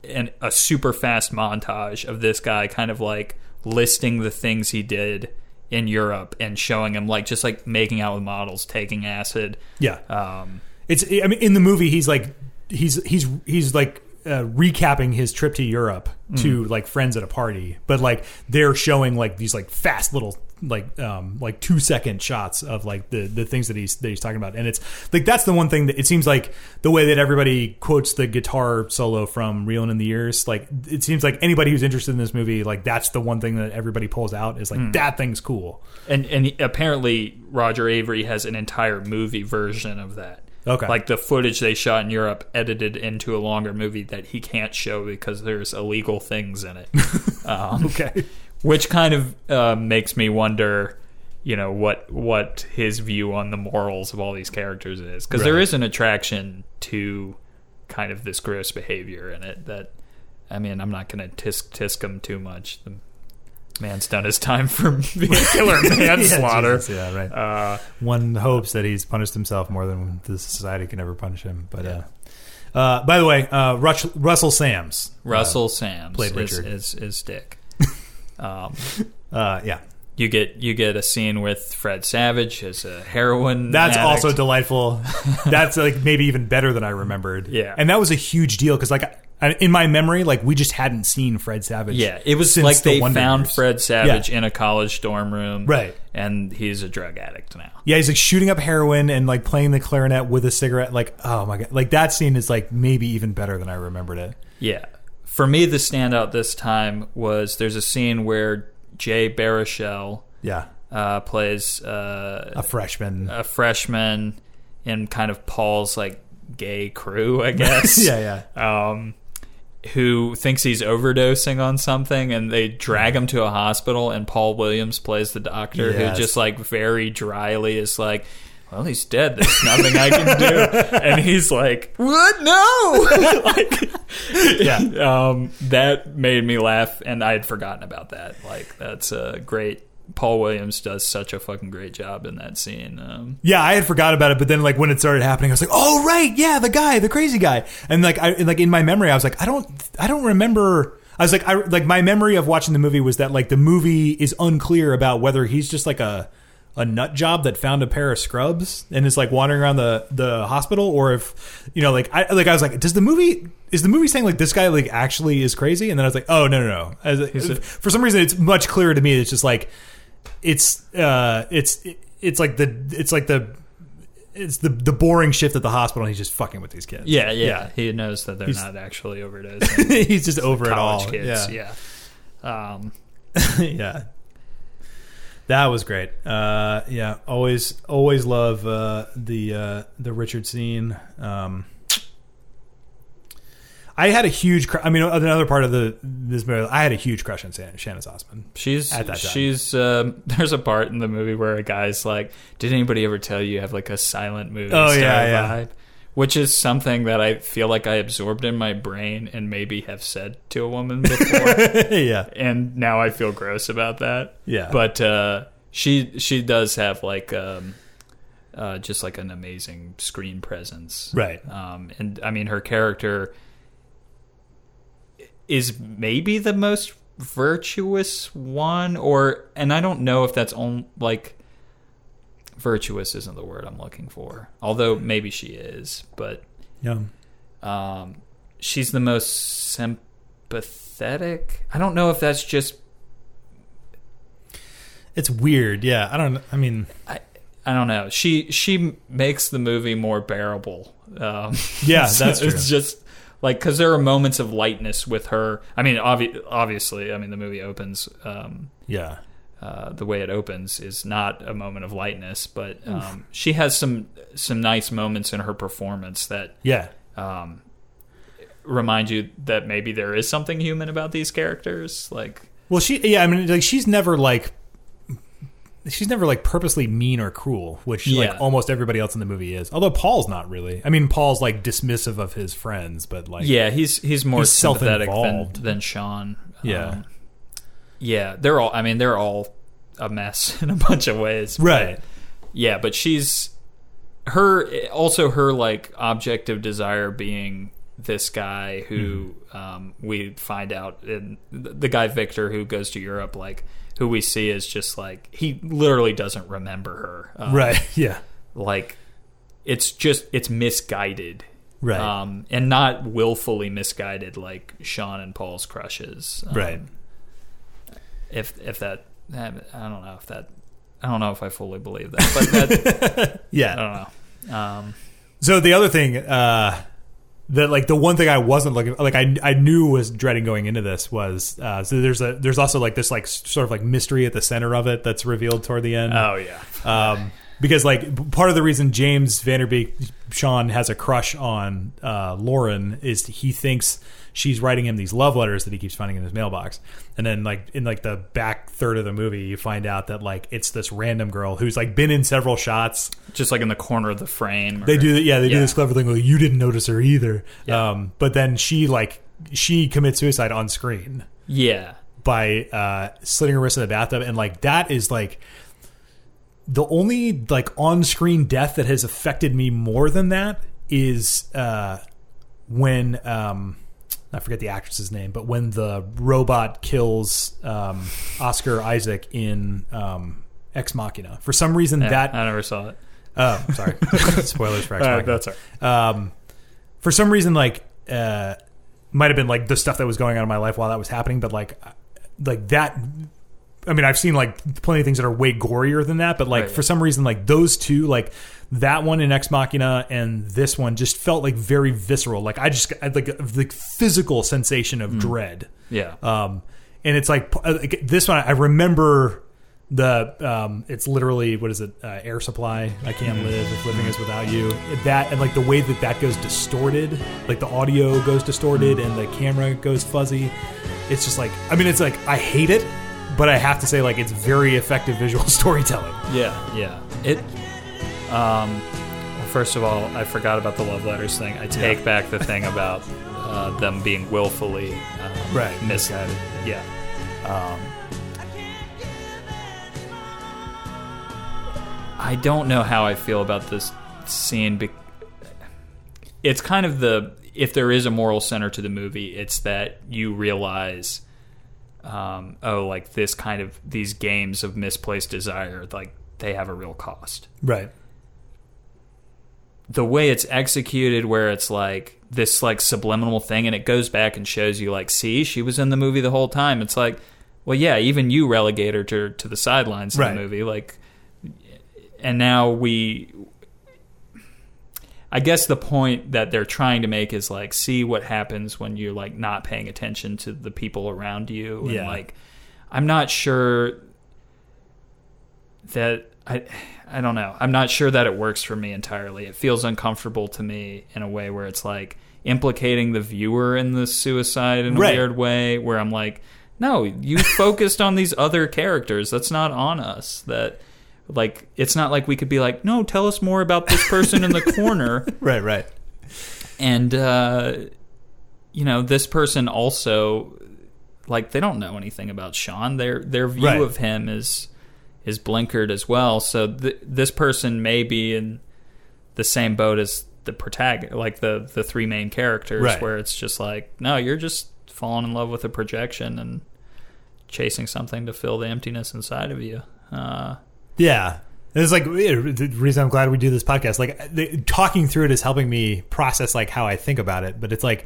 and a super fast montage of this guy kind of like listing the things he did in Europe and showing him like just like making out with models, taking acid. Yeah, Um, it's. I mean, in the movie, he's like, he's he's he's like uh, recapping his trip to Europe to like friends at a party, but like they're showing like these like fast little like um like two second shots of like the the things that he's that he's talking about, and it's like that's the one thing that it seems like the way that everybody quotes the guitar solo from "Reeling in the Years." Like it seems like anybody who's interested in this movie, like that's the one thing that everybody pulls out is like that thing's cool. and and apparently Roger Avary has an entire movie version of that. Okay. Like the footage they shot in Europe edited into a longer movie that he can't show because there's illegal things in it. um, Okay. Which kind of uh, makes me wonder, you know, what what his view on the morals of all these characters is because there Right. is an attraction to kind of this gross behavior in it that I mean, I'm not going to tisk tisk him too much. The, man's done his time for vehicular manslaughter. Yeah, Jesus, yeah, right. uh, One hopes that he's punished himself more than the society can ever punish him. But uh, uh, by the way, uh, Rush, Russell Sams, Russell Sams played is, Richard. is is Dick. Um, uh, yeah, you get you get a scene with Fred Savage as a heroin. That's addict. also delightful. That's like maybe even better than I remembered. Yeah. and that was a huge deal because like in my memory, like we just hadn't seen Fred Savage. yeah. It was since like the they Wonder found Years. Fred Savage in a college dorm room, Right. And he's a drug addict now. Yeah, he's like shooting up heroin and like playing the clarinet with a cigarette. Like, oh my god, like that scene is like maybe even better than I remembered it. Yeah. For me, the standout this time was there's a scene where Jay Baruchel Yeah, uh, plays uh, a freshman. a freshman in kind of Paul's like gay crew, I guess. yeah, yeah. um, who thinks he's overdosing on something, and they drag him to a hospital. And Paul Williams plays the doctor, Yes. who just like very dryly is like. Well, he's dead. There's nothing I can do. And he's like, "What? No!" like, Yeah. um, that made me laugh, and I had forgotten about that. Like, that's a great. Paul Williams does such a fucking great job in that scene. Um, Yeah, I had forgot about it, but then like when it started happening, I was like, "Oh right, yeah, the guy, the crazy guy." And like I like in my memory, I was like, "I don't, I don't remember." I was like, I like my memory of watching the movie was that like the movie is unclear about whether he's just like a a nut job that found a pair of scrubs and is like wandering around the the hospital, or if you know, like I like I was like, does the movie is the movie saying like this guy like actually is crazy? And then I was like, oh no no no. For some reason, it's much clearer to me. It's just like it's uh it's it's like the it's like the it's the the boring shift at the hospital and he's just fucking with these kids yeah, yeah, He knows that they're He's- not actually overdosing. he's just over it all kids. yeah Yeah. Um, yeah that was great uh yeah always always love uh the uh the richard scene um I had a huge. Cr- I mean, another part of the this movie. I had a huge crush on Shannyn Sossamon. she's At that time. she's um, there's a part in the movie where a guy's like, "Did anybody ever tell you you have like a silent movie Oh, yeah, yeah. vibe?" Which is something that I feel like I absorbed in my brain and maybe have said to a woman before, yeah, and now I feel gross about that. Yeah. but uh, she she does have like um, uh, just like an amazing screen presence, right. um, and I mean her character is maybe the most virtuous one, or and I don't know if that's on like virtuous isn't the word I'm looking for. Although maybe she is, but Yeah. um, she's the most sympathetic. I don't know if that's just It's weird. Yeah. I don't. I mean. I, I don't know. She she makes the movie more bearable. Um, Yeah, so that's true. It's just like because there are moments of lightness with her. I mean, obvi- obviously, I mean the movie opens. Um, Yeah. Uh, the way it opens is not a moment of lightness, but um, she has some some nice moments in her performance that Yeah. um, remind you that maybe there is something human about these characters. Like, Well, she. Yeah. I mean, like she's never like. She's never like purposely mean or cruel, which Yeah. like almost everybody else in the movie is. Although Paul's not really. I mean, Paul's like dismissive of his friends, but like yeah, he's he's more He's sympathetic than, self-involved. than Sean. Yeah. Um, yeah, they're all. I mean, they're all a mess in a bunch of ways. but- right. yeah, but she's her also her like objective desire being this guy who Hmm. um, we find out in the guy Victor who goes to Europe like who we see is just like he literally doesn't remember her um, Right. Yeah. like it's just it's misguided Right. um, and not willfully misguided like Sean and Paul's crushes um, right. If if that I don't know if that I don't know if I fully believe that but that Yeah. I don't know. Um, So the other thing, uh, that like the one thing I wasn't looking like I I knew was dreading going into this was uh, so there's a there's also like this like sort of like mystery at the center of it that's revealed toward the end. oh yeah, um, because like part of the reason James Van Der Beek Sean has a crush on uh, Lauren is he thinks she's writing him these love letters that he keeps finding in his mailbox, and then like in like the back third of the movie you find out that like it's this random girl who's like been in several shots just like in the corner of the frame. or- they do, yeah, they do this clever thing. Like you didn't notice her either. Yeah. Um, but then she like she commits suicide on screen. Yeah, by uh, slitting her wrist in the bathtub, and like that is like the only like on-screen death that has affected me more than that is uh, when um, I forget the actress's name, but when the robot kills um, Oscar Isaac in um, Ex Machina. For some reason, Yeah, that I never saw it. Oh, sorry. Spoilers for Ex Uh, that's right. Um, for some reason, like, uh, might have been like the stuff that was going on in my life while that was happening, but like, like that. I mean, I've seen like plenty of things that are way gorier than that, but like Right. for some reason, like those two, like that one in Ex Machina and this one just felt like very visceral. Like I just I like the physical sensation Mm. of dread. Yeah. Um, and it's like uh, like, this one. I remember the um, it's literally what is it? Uh, air supply. I can't live if living is without you. That and like the way that that goes distorted, like the audio goes distorted and the camera goes fuzzy. It's just like I mean, it's like I hate it, but I have to say like it's very effective visual storytelling. Yeah, yeah. It. Um, well, first of all, I forgot about the love letters thing. I take back the thing about uh, them being willfully um, Right, mis- misguided. Yeah. Um, I don't know how I feel about this scene. Be- it's kind of the if there is a moral center to the movie, it's that you realize um, oh, like this kind of these games of misplaced desire, like they have a real cost. Right. The way it's executed, where it's like this like subliminal thing, and it goes back and shows you like, see, she was in the movie the whole time. It's like, well, yeah, even you relegate her to to the sidelines in Right. the movie, like, and now we. I guess the point that they're trying to make is like see what happens when you're like not paying attention to the people around you and Yeah. like I'm not sure that I I don't know. I'm not sure that it works for me entirely. It feels uncomfortable to me in a way where it's like implicating the viewer in the suicide in a Right. weird way where I'm like, no, you focused on these other characters. That's not on us. That like it's not like we could be like, no, tell us more about this person in the corner Right. Right. and uh, you know this person also like they don't know anything about Sean. Their their view Right. of him is is blinkered as well. So th- this person may be in the same boat as the protagonist, like the the three main characters, Right. where it's just like no, you're just falling in love with a projection and chasing something to fill the emptiness inside of you. Uh, Yeah. It's like the reason I'm glad we do this podcast. Like the, talking through it is helping me process like how I think about it. But it's like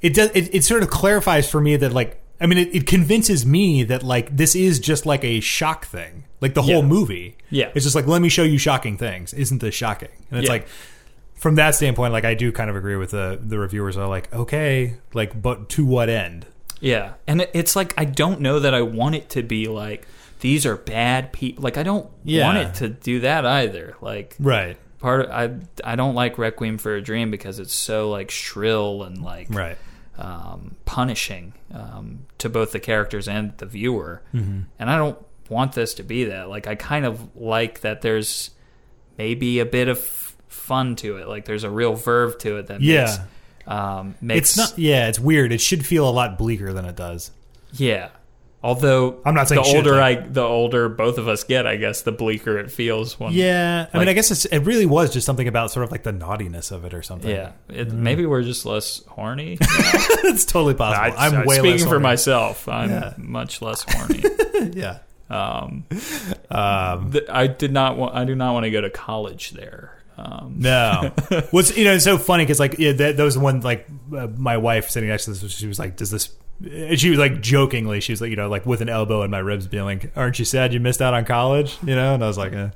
it does. It, it sort of clarifies for me that like I mean it, it convinces me that like this is just like a shock thing. Like the whole Yeah. movie. Yeah. It's just like let me show you shocking things. Isn't this shocking? And it's Yeah. like from that standpoint, like I do kind of agree with the the reviewers are like okay, like but to what end? Yeah, and it's like I don't know that I want it to be like these are bad people. Like I don't Yeah. want it to do that either. Like Right. part of, I I don't like Requiem for a Dream because it's so like shrill and like Right. um, punishing um, to both the characters and the viewer. Mm-hmm. And I don't want this to be that. Like I kind of like that there's maybe a bit of fun to it. Like there's a real verve to it that Yeah. makes um, makes It's not. Yeah, it's weird. It should feel a lot bleaker than it does. Yeah. Although I'm not saying the older. I the older both of us get, I guess the bleaker it feels when Yeah, I mean, I guess it's, it really was just something about sort of like the naughtiness of it or something. yeah. It, Mm-hmm. Maybe we're just less horny. it's totally possible. I, am speaking for myself. I'm Yeah. much less horny. Yeah, um, um, th- I did not want. I do not want to go to college there. Um, no. What's you know it's so funny because like yeah, that, that was the one like uh, my wife sitting next to this. She was like, "Does this?" And she was like jokingly, she was like, you know, like with an elbow in my ribs, being like, "Aren't you sad you missed out on college?" You know, and I was like, eh.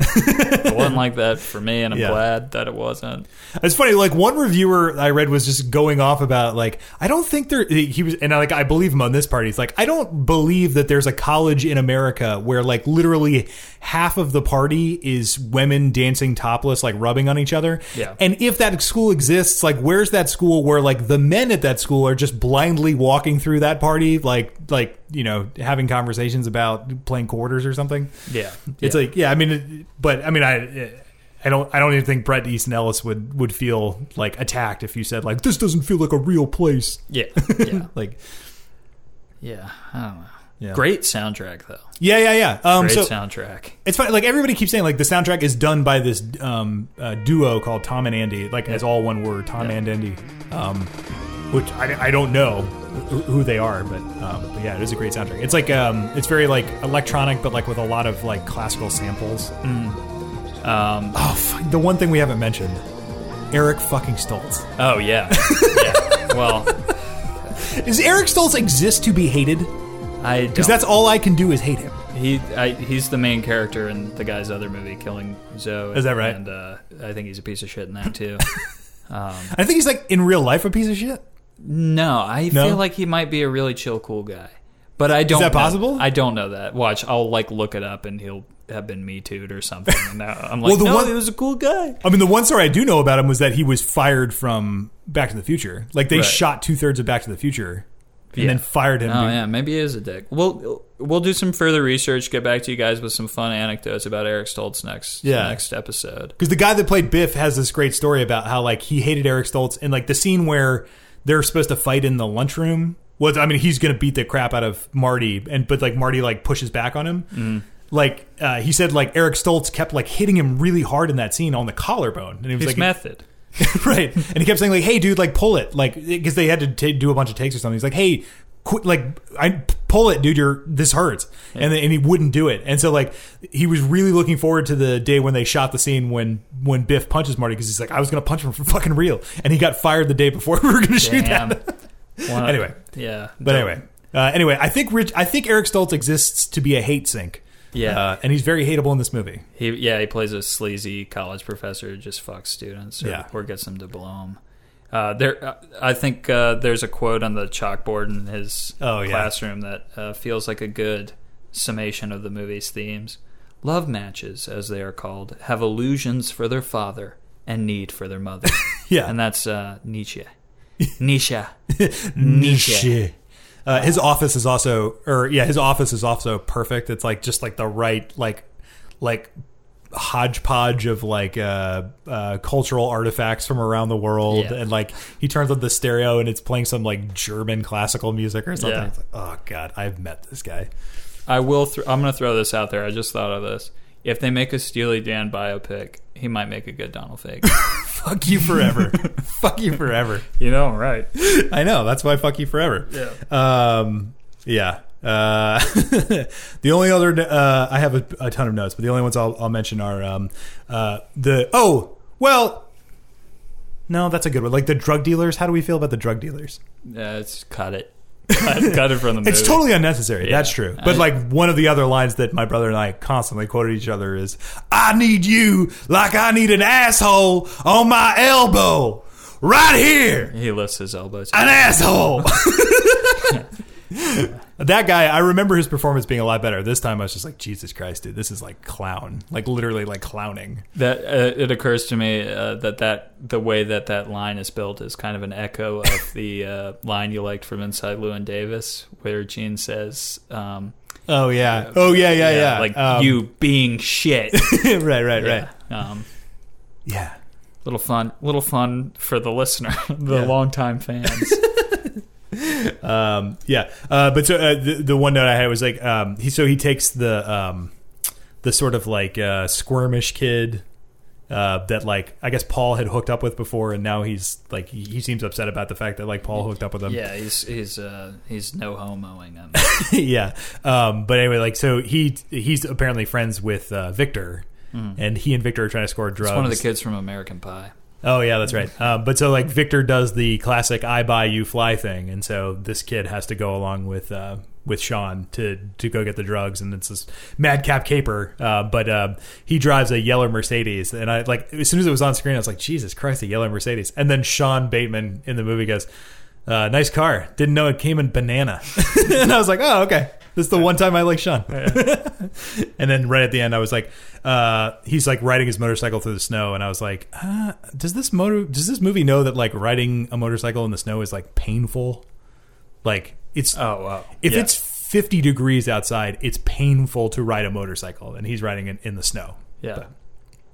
it wasn't like that for me, and I'm Yeah. glad that it wasn't. It's funny. Like one reviewer I read was just going off about like I don't think there he was and I, like I believe him on this part. He's like I don't believe that there's a college in America where like literally half of the party is women dancing topless, like rubbing on each other. Yeah. And if that school exists, like where's that school where like the men at that school are just blindly walking through that party, like like you know having conversations about playing quarters or something. Yeah, It's Yeah. like, yeah, I mean, it- but I mean, I, I don't, I don't even think Bret Easton Ellis would would feel like attacked if you said like this doesn't feel like a real place. yeah, yeah. Like, Yeah, I don't know. Yeah. Great soundtrack though. Yeah, yeah, yeah. Um, Great so soundtrack. it's funny. Like everybody keeps saying, like the soundtrack is done by this um, uh, duo called Tom and Andy, like as all one word, Tom Yeah. and Andy. Um, which I, I don't know who they are, but, um, but yeah, it is a great soundtrack. It's like um, it's very like electronic, but like with a lot of like classical samples. Um, Oh, fuck, the one thing we haven't mentioned, Eric fucking Stoltz. oh yeah, yeah. Well, Does Eric Stoltz exist to be hated? I Because that's all I can do is hate him. he. I, he's the main character in the guy's other movie, Killing Zoe. Is that right? And uh, I think he's a piece of shit in that too. um, I think he's like in real life a piece of shit. No, I No? feel like he might be a really chill, cool guy. But I don't. that know- possible? I don't know that. Watch, I'll like look it up, and he'll have been me too'd or something. And now I'm like, Well, the no, one- he was a cool guy. I mean, the one story I do know about him was that he was fired from Back to the Future. Like they Right. shot two thirds of Back to the Future and Yeah. then fired him. Oh yeah, maybe he is a dick. We'll we'll do some further research. Get back to you guys with some fun anecdotes about Eric Stoltz next Yeah. next episode. Because the guy that played Biff has this great story about how like he hated Eric Stoltz and like the scene where they're supposed to fight in the lunchroom. Was I mean he's gonna beat the crap out of Marty and but like Marty like pushes back on him. Mm. Like uh, he said, like Eric Stoltz kept like hitting him really hard in that scene on the collarbone, and he was His like, method. right. And he kept saying like, "Hey, dude, like pull it," like because they had to ta do a bunch of takes or something. He's like, "Hey, quit, like I pull it, dude. You're this hurts," and then, and he wouldn't do it. And so like he was really looking forward to the day when they shot the scene when when Biff punches Marty because he's like, "I was gonna punch him for fucking real," and he got fired the day before we were gonna shoot that. Anyway. yeah. But anyway. Uh, anyway, I think Rich. I think Eric Stoltz exists to be a hate sink. Yeah. uh, and he's very hateable in this movie. he yeah he plays a sleazy college professor who just fucks students or, Yeah. or gets them to blow them. Uh, there, uh, I think uh, there's a quote on the chalkboard in his Oh, yeah. classroom that uh, feels like a good summation of the movie's themes. Love matches, as they are called, have illusions for their father and need for their mother. Yeah, and that's uh, Nietzsche. Nietzsche. Uh, his office is also, or yeah, his office is also perfect. It's like just like the right, like, like hodgepodge of like uh, uh, cultural artifacts from around the world, Yeah. and like he turns on the stereo and it's playing some like German classical music or something. Yeah. It's like, oh god, I've met this guy. I will. Th- I'm going to throw this out there. I just thought of this. If they make a Steely Dan biopic, he might make a good Donald Fagen. Fuck you forever. fuck you forever. you know, right? I know. That's why fuck you forever. Yeah. Um, yeah. Uh, the only other uh, I have a, a ton of notes, but the only ones I'll, I'll mention are um, uh, the oh well, no, that's a good one. Like the drug dealers. How do we feel about the drug dealers? Yeah, it's cut it. Cut, cut it from the movie. It's totally unnecessary. Yeah. That's true. But I- like one of the other lines that my brother and I constantly quoted each other is, "I need you like I need an asshole on my elbow, right here." He lifts his elbows. an asshole. that guy, I remember his performance being a lot better. This time I was just like, Jesus Christ, dude, this is like clown, like literally like clowning. That uh, it occurs to me uh, that that the way that that line is built is kind of an echo of the uh, line you liked from Inside Llewyn Davis, where Gene says, um, Oh yeah, oh yeah, yeah, yeah. like Um, you being shit." right, right, right. Yeah. Um, Yeah, little fun, little fun for the listener, the Yeah. longtime fans. um, yeah. Uh, but so uh, the, the one note I had was like, um, he so he takes the um, the sort of like uh, squirmish kid. Uh, that like I guess Paul had hooked up with before, and now he's like he, seems upset about the fact that like Paul hooked up with him. yeah, he's he's uh, he's no homoing him. yeah. Um, but anyway, like so he he's apparently friends with uh, Victor, and he and Victor are trying to score drugs. It's one of the kids from American Pie. Oh yeah, that's right. Um, but so like Victor does the classic "I buy you fly" thing, and so this kid has to go along with uh, with Sean to to go get the drugs, and it's this madcap caper. Uh, but uh, he drives a yellow Mercedes, and I like as soon as it was on screen, I was like, Jesus Christ, a yellow Mercedes! And then Sean Bateman in the movie goes, uh, "Nice car. Didn't know it came in banana." and I was like, "Oh, okay." This is the one time I like Sean. and then right at the end, I was like, uh, he's like riding his motorcycle through the snow, and I was like, uh, does this motor, does this movie know that like riding a motorcycle in the snow is like painful? Like it's Oh wow! if Yeah. it's 50 degrees outside, it's painful to ride a motorcycle, and he's riding it in the snow. yeah. But-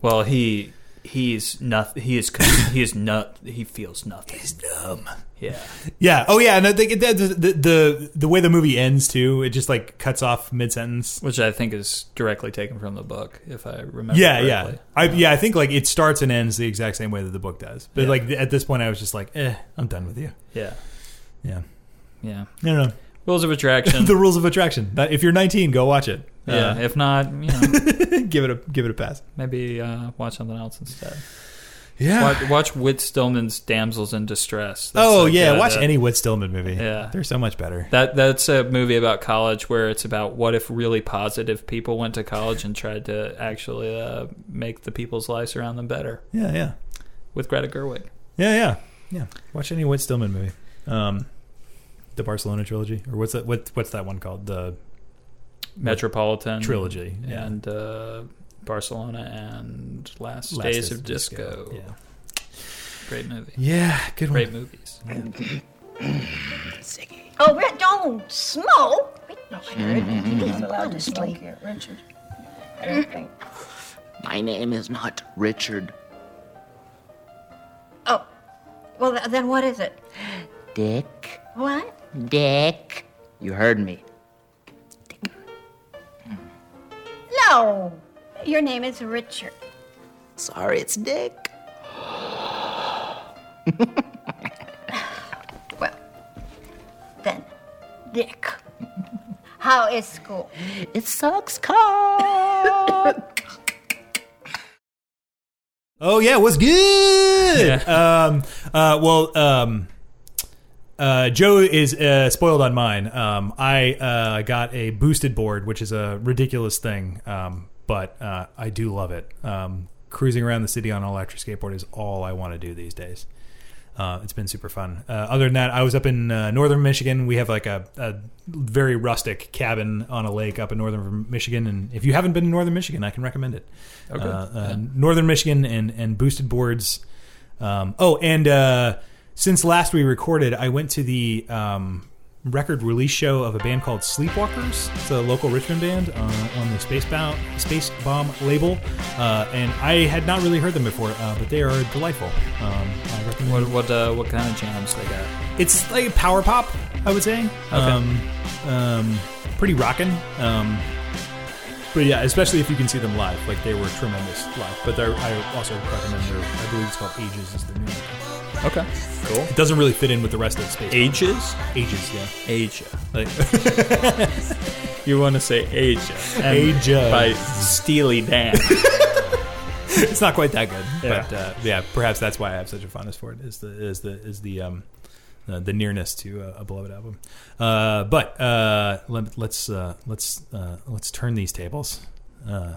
Well, he he's nothing. He is. He is not. He feels nothing. He's dumb. Yeah. Yeah. Oh, yeah. And I think the, the the the the way the movie ends too, it just like cuts off mid sentence. Which I think is directly taken from the book, if I remember. Yeah, yeah. I yeah, I think like it starts and ends the exact same way that the book does. But Yeah. like at this point, I was just like, eh, I'm done with you. Yeah. Yeah. Yeah. No, no. Rules of attraction. the rules of attraction. If you're 19, go watch it. Yeah. if not, you know, Uh, give it a give it a pass. maybe uh, watch something else instead. Yeah. Watch, watch Whit Stillman's Damsels in Distress. That's oh like, yeah, uh, watch that- any Whit Stillman movie. Yeah. they're so much better. That that's a movie about college where it's about what if really positive people went to college and tried to actually uh, make the people's lives around them better Yeah, yeah, with Greta Gerwig. yeah, yeah, yeah. Watch any Whit Stillman movie. Um, the Barcelona trilogy, or what's that? What what's that one called? The Metropolitan trilogy. Yeah. and uh, Barcelona and Last, Last Days Days of Disco. Yeah. Great movie. Yeah, good one. Great movies. Oh, Red, don't smoke. He's not allowed to smoke here, Richard. I don't think. My name is not Richard. Oh, well, th- then what is it? Dick. What? Dick. You heard me. No, your name is Richard. Sorry, it's Dick. Well, then, Dick. How is school? It sucks cock. Oh yeah, what's good? Um, uh, well, um, uh, Joe is uh, spoiled on mine. Um, I uh, got a boosted board, which is a ridiculous thing, um, but uh, I do love it. Um, cruising around the city on an electric skateboard is all I want to do these days. Uh, it's been super fun. Uh, other than that, I was up in uh, northern Michigan. We have like a, a very rustic cabin on a lake up in northern Michigan, and if you haven't been to northern Michigan, I can recommend it. Okay. Uh, uh, Northern Michigan and and boosted boards. Um, oh, and uh, since last we recorded, I went to the um, record release show of a band called Sleepwalkers. It's a local Richmond band uh, on the Spacebomb Space Bomb label, uh, and I had not really heard them before, uh, but they are delightful. Um, I recommend. What what uh, what kind of jams they got? It's like power pop, I would say. Um, um, pretty rockin'. Um, but yeah, especially if you can see them live, like they were tremendous live. But I also recommend their, I believe it's called Ages is the new one. Okay. Cool. It doesn't really fit in with the rest of the space. Ages? Ages, yeah. Aja. Like, You want to say Aja. And Aja. By Steely Dan. it's not quite that good, Yeah. but uh, yeah, perhaps that's why I have such a fondness for it. Is the is the is the um uh, the nearness to a, a beloved album. Uh, but uh, let, let's uh, let's uh, let's turn these tables. Uh,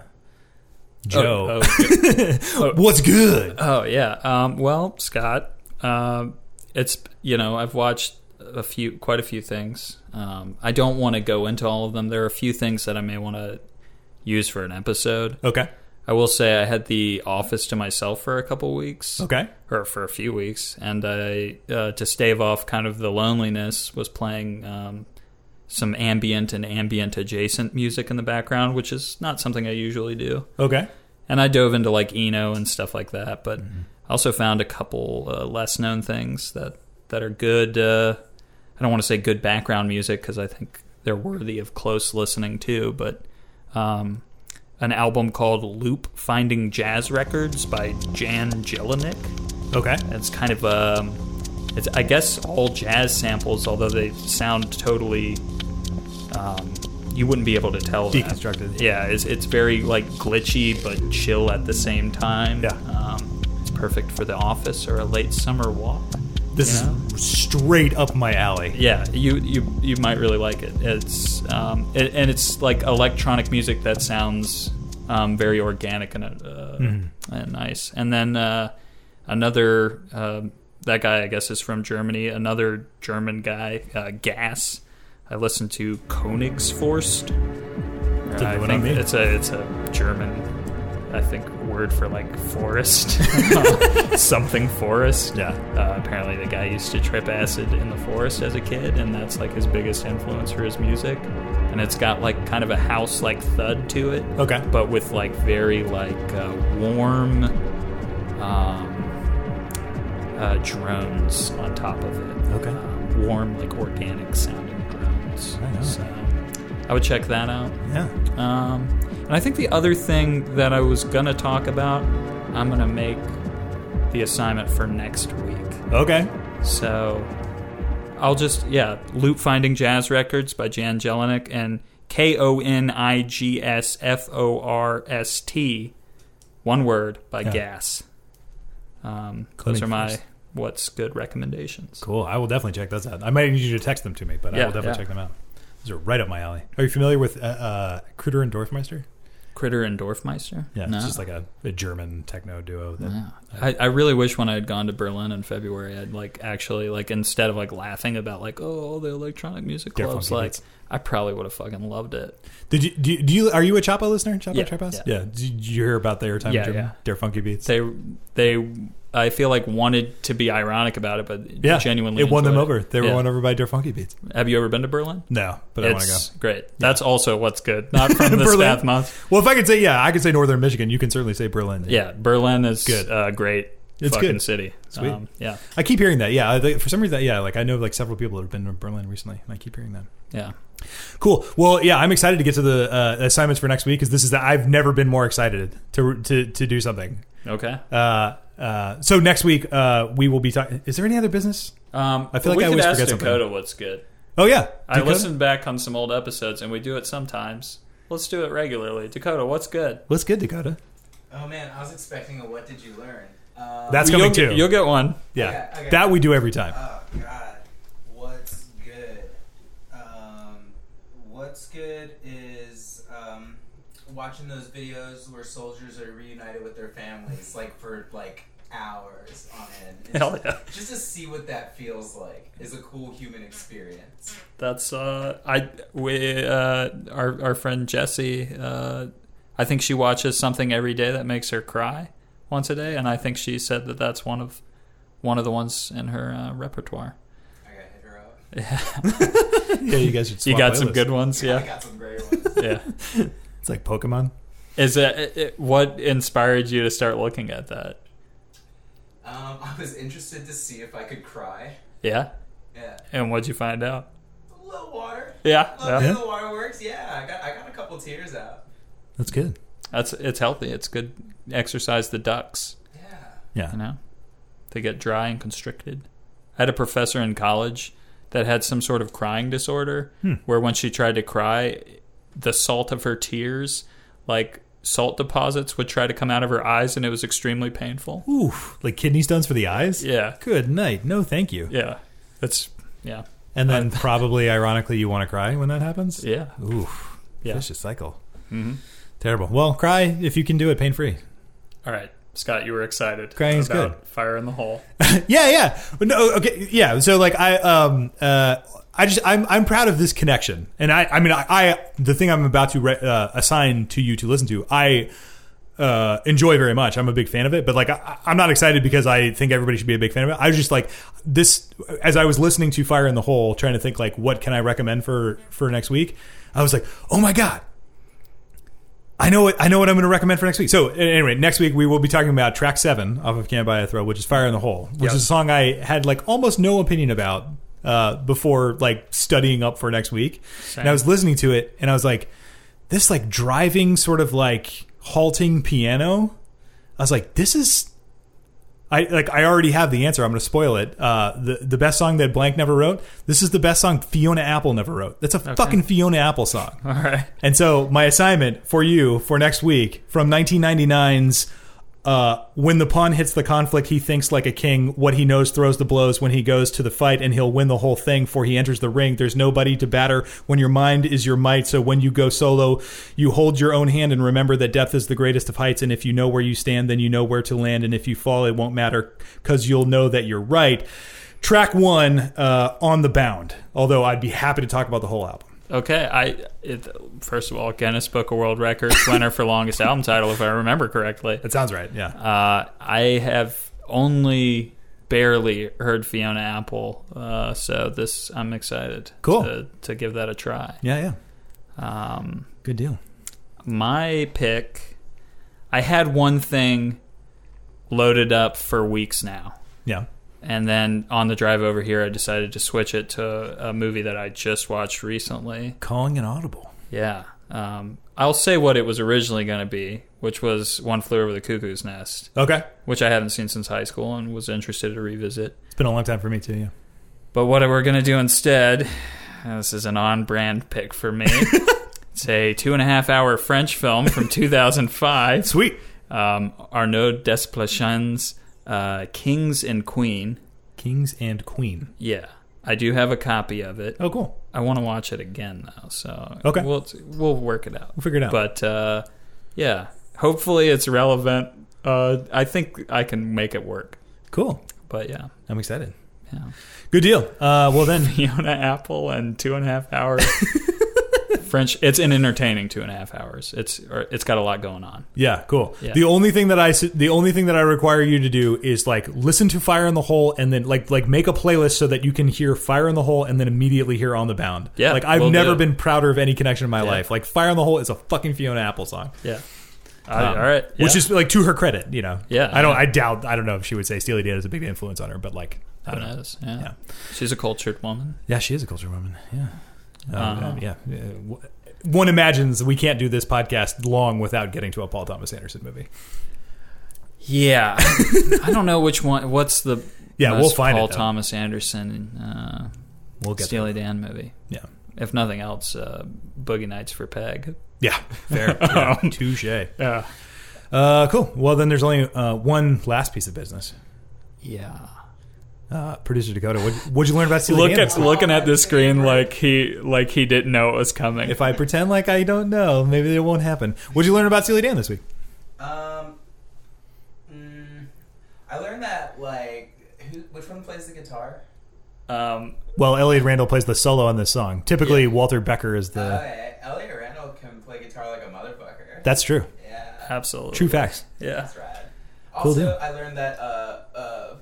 Joe, Oh, oh, what's good? Oh yeah. Um, well, Scott, um, it's you know I've watched a few, quite a few things. Um, I don't want to go into all of them. There are a few things that I may want to use for an episode. Okay, I will say I had the office to myself for a couple weeks. okay, or for a few weeks, and I uh, to stave off kind of the loneliness was playing um, some ambient and ambient adjacent music in the background, which is not something I usually do. okay. And I dove into like Eno and stuff like that, but I also found a couple uh, less known things that that are good. Uh, I don't want to say good background music because I think they're worthy of close listening too, but. Um, an album called Loop Finding Jazz Records by Jan Jelinek. Okay. It's kind of um, it's I guess all jazz samples, although they sound totally. Um, you wouldn't be able to tell. that. Deconstructed. Yeah, it's, it's very like glitchy but chill at the same time. Yeah. Um, perfect for the office or a late summer walk. This you know? is straight up my alley. Yeah, you you you might really like it. It's um, it, and it's like electronic music that sounds um, very organic and uh, and nice. And then uh, another um that guy I guess is from Germany. Another German guy, uh, Gas. I listened to Königsforst. Didn't I know what think I mean. it's a it's a German. I think word for like forest, something forest. Yeah. Uh, apparently, the guy used to trip acid in the forest as a kid, and that's like his biggest influence for his music. And it's got like kind of a house like thud to it, Okay. but with like very like uh, warm, um, uh, drones on top of it. Okay. Um, warm, like organic sounding drones. Right on. So I would check that out. Yeah. Um, and I think the other thing that I was going to talk about, I'm going to make the assignment for next week. Okay. So I'll just, yeah, Loop Finding Jazz Records by Jan Jelinek and K O N I G S F O R S T, one word, by Yeah. Gas. Um, those are my what's good recommendations. Cool. I will definitely check those out. I might need you to text them to me, but I will definitely yeah. check them out. Those are right up my alley. Are you familiar with uh, uh, Kruder and Dorfmeister? Critter and Dorfmeister? Yeah, no. it's just like a, a German techno duo. That, Yeah. Uh, I, I really wish when I had gone to Berlin in February, I'd like actually like instead of like laughing about like oh all the electronic music clubs, like. I probably would have fucking loved it. Did you do, you do you are you a Chapo listener? Chapo Yeah, Trap House? yeah. Did you hear about their time Yeah, in yeah. Their funky beats. They they I feel like wanted to be ironic about it, but yeah, genuinely it won them enjoyed over. They were Yeah. won over by their funky beats. Have you ever been to Berlin? No, but I want to go. it's great. That's also what's good. Not from the Berlin? Month. Well, if I could say yeah, I could say Northern Michigan. You can certainly say Berlin. Yeah, Berlin is Good. a great It's fucking good. city. Sweet. Um, yeah, I keep hearing that. Yeah, I for some reason, yeah, like I know like several people that have been to Berlin recently, and I keep hearing that. yeah. Cool. Well, yeah, I'm excited to get to the uh, assignments for next week because this is the, I've never been more excited to to to do something. Okay. Uh, uh, so next week uh, we will be talking. Is there any other business? Um, I feel like we I always ask forget something. Dakota what's good. Oh yeah, I Dakota? listened back on some old episodes, and we do it sometimes. Let's do it regularly. Dakota, what's good? What's good, Dakota? Oh man, I was expecting a what did you learn? Um, That's you'll coming get, too. You'll get one. yeah, Okay, okay. that we do every time. Oh God, what's good? Um, what's good is um, watching those videos where soldiers are reunited with their families, like for like hours on end. And Hell just, yeah. Just to see what that feels like is a cool human experience. That's uh, I we uh, our our friend Jessie. Uh, I think she watches something every day that makes her cry once a day, and I think she said that that's one of one of the ones in her uh, repertoire. I gotta hit her up. yeah, yeah. you guys should. You swap got some good ones, Yeah, I got some great ones. yeah. It's like Pokemon. Is it, it, it- what inspired you to start looking at that? Um, I was interested to see if I could cry. Yeah, Yeah, and what'd you find out? a little water. Yeah, Love yeah. the waterworks. Yeah, I got I got a couple tears out. That's good. That's it's healthy. It's good. Exercise the ducks. Yeah. Yeah. You know, they get dry and constricted. I had a professor in college that had some sort of crying disorder, where when she tried to cry, the salt of her tears, like salt deposits, would try to come out of her eyes, and it was extremely painful. Oof, like kidney stones for the eyes. Yeah, Good night. No, thank you. yeah, that's yeah, And then probably, ironically, you want to cry when that happens. yeah, Oof. Yeah. Vicious cycle. Mhm. Terrible. Well, cry if you can do it pain free. All right, Scott, you were excited. Crying is about good. Fire in the hole. yeah, yeah. No, okay, yeah. So like I um uh I just I'm I'm proud of this connection, and I I mean I, I the thing I'm about to re- uh, assign to you to listen to I uh enjoy very much. I'm a big fan of it, but like I, I'm not excited because I think everybody should be a big fan of it. I was just like this as I was listening to Fire in the Hole, trying to think like what can I recommend for for next week. I was like, oh my god. I know what I know what I'm going to recommend for next week. So anyway, next week we will be talking about track seven off of Can't Buy a Thrill, which is "Fire in the Hole," which Yep. is a song I had like almost no opinion about uh, before like studying up for next week. And I was listening to it, and I was like, this like driving sort of like halting piano. I was like, this is. I like. I already have the answer. I'm going to spoil it. Uh, the the best song that Blank never wrote. This is the best song Fiona Apple never wrote. That's a fucking Fiona Apple song. All right. And so my assignment for you for next week from 1999's uh, when the pawn hits the conflict, he thinks like a king. What he knows throws the blows when he goes to the fight, and he'll win the whole thing. For he enters the ring, there's nobody to batter. When your mind is your might, so when you go solo, you hold your own hand and remember that death is the greatest of heights. And if you know where you stand, then you know where to land. And if you fall, it won't matter because you'll know that you're right. Track one, uh, on the bound. Although I'd be happy to talk about the whole album. Okay, I it, first of all, Guinness Book of World Records winner for longest album title, if I remember correctly. That sounds right. Yeah. Uh, I have only barely heard Fiona Apple, uh, so this I'm excited. Cool. to, to give that a try. Yeah, yeah. Um, Good deal. my pick, I had one thing loaded up for weeks now. Yeah. And then on the drive over here, I decided to switch it to a movie that I just watched recently. Calling an audible. Yeah. Um, I'll say what it was originally going to be, which was One Flew Over the Cuckoo's Nest, Okay. which I haven't seen since high school and was interested to revisit. It's been a long time for me too. Yeah. But what we're going to do instead, this is an on brand pick for me. it's a two and a half hour French film from 2005. Sweet. Um, Arnaud Desplechin's uh, Kings and Queen. Kings and Queen. Yeah. I do have a copy of it. Oh, cool. I want to watch it again though, so Okay. we'll we'll work it out. We'll figure it out. But uh, yeah, hopefully it's relevant. Uh, I think I can make it work. Cool. But yeah, I'm excited. yeah. Good deal. Uh, well then, Fiona Apple and two and a half hours. French. It's an entertaining two and a half hours. It's or it's got a lot going on. yeah, cool. Yeah. The only thing that I the only thing that I require you to do is like listen to Fire in the Hole and then like like make a playlist so that you can hear Fire in the Hole and then immediately hear On the Bound. Yeah, Like I've do never it. been prouder of any connection in my Yeah. life. Like Fire in the Hole is a fucking Fiona Apple song. Yeah. Um, all right. Which is like to her credit, you know. Yeah. I don't I doubt I don't know if she would say Steely Dan is a big influence on her, but like I don't know. knows? Yeah. Yeah. She's a cultured woman. Yeah, she is a cultured woman. Yeah. Uh, Uh-huh. yeah. yeah. One imagines we can't do this podcast long without getting to a Paul Thomas Anderson movie. Yeah. I don't know which one. What's the Yeah, we'll find Paul though. Thomas Anderson uh, We'll get Steely Dan movie. Yeah. If nothing else, uh, Boogie Nights for Peg. Yeah. Fair. Yeah. Touche. Yeah. Uh, cool. Well, then there's only uh, one last piece of business. Yeah. Uh, Producer Dakota, what, what'd you learn about Steely Look Dan? at this looking at the screen like he like he didn't know it was coming. If I pretend like I don't know, maybe it won't happen. What'd you learn about Steely Dan this week? Um, mm, I learned that like who, which one plays the guitar? um, Well, Elliott Randall plays the solo on this song. Typically, Yeah. Walter Becker is the. okay, Elliott Randall can play guitar like a motherfucker. That's true. yeah, absolutely True facts. Yeah. that's rad. Cool Also, deal. I learned that uh, uh,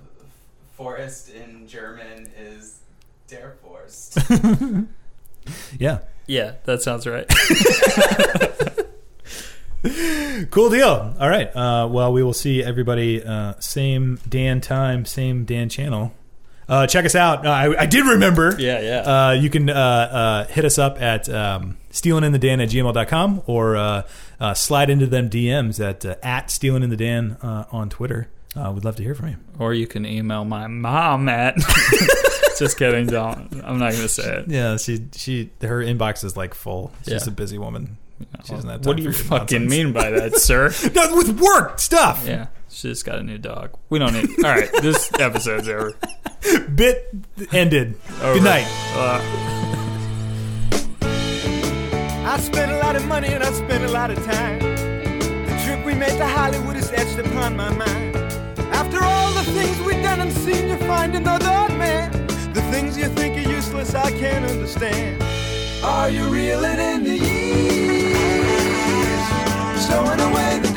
forest in German is der Forst. Yeah. Yeah, that sounds right. Cool deal. All right. Uh, well, we will see everybody uh, same Dan time, same Dan channel. Uh, check us out. Uh, I, I did remember. yeah, yeah. Uh, you can uh, uh, hit us up at um, stealinginthedan at gmail.com or uh, uh, slide into them DMs at uh, at stealinginthedan uh, on Twitter. Uh, we'd love to hear from you. or you can email my mom at. Just kidding. Don't. I'm not going to say it. Yeah, she she her inbox is like full. She's Yeah. a busy woman. She doesn't have time what do you for fucking nonsense. mean by that, sir? No, with work stuff. Yeah, she just got a new dog. We don't need. All right, this episode's over. Bit ended. Over. Good night. Uh, I spent a lot of money and I spent a lot of time. The trip we made to Hollywood is etched upon my mind. After all the things we've done and seen, you find another man. The things you think are useless, I can't understand. Are you reeling in the years? Stowing away the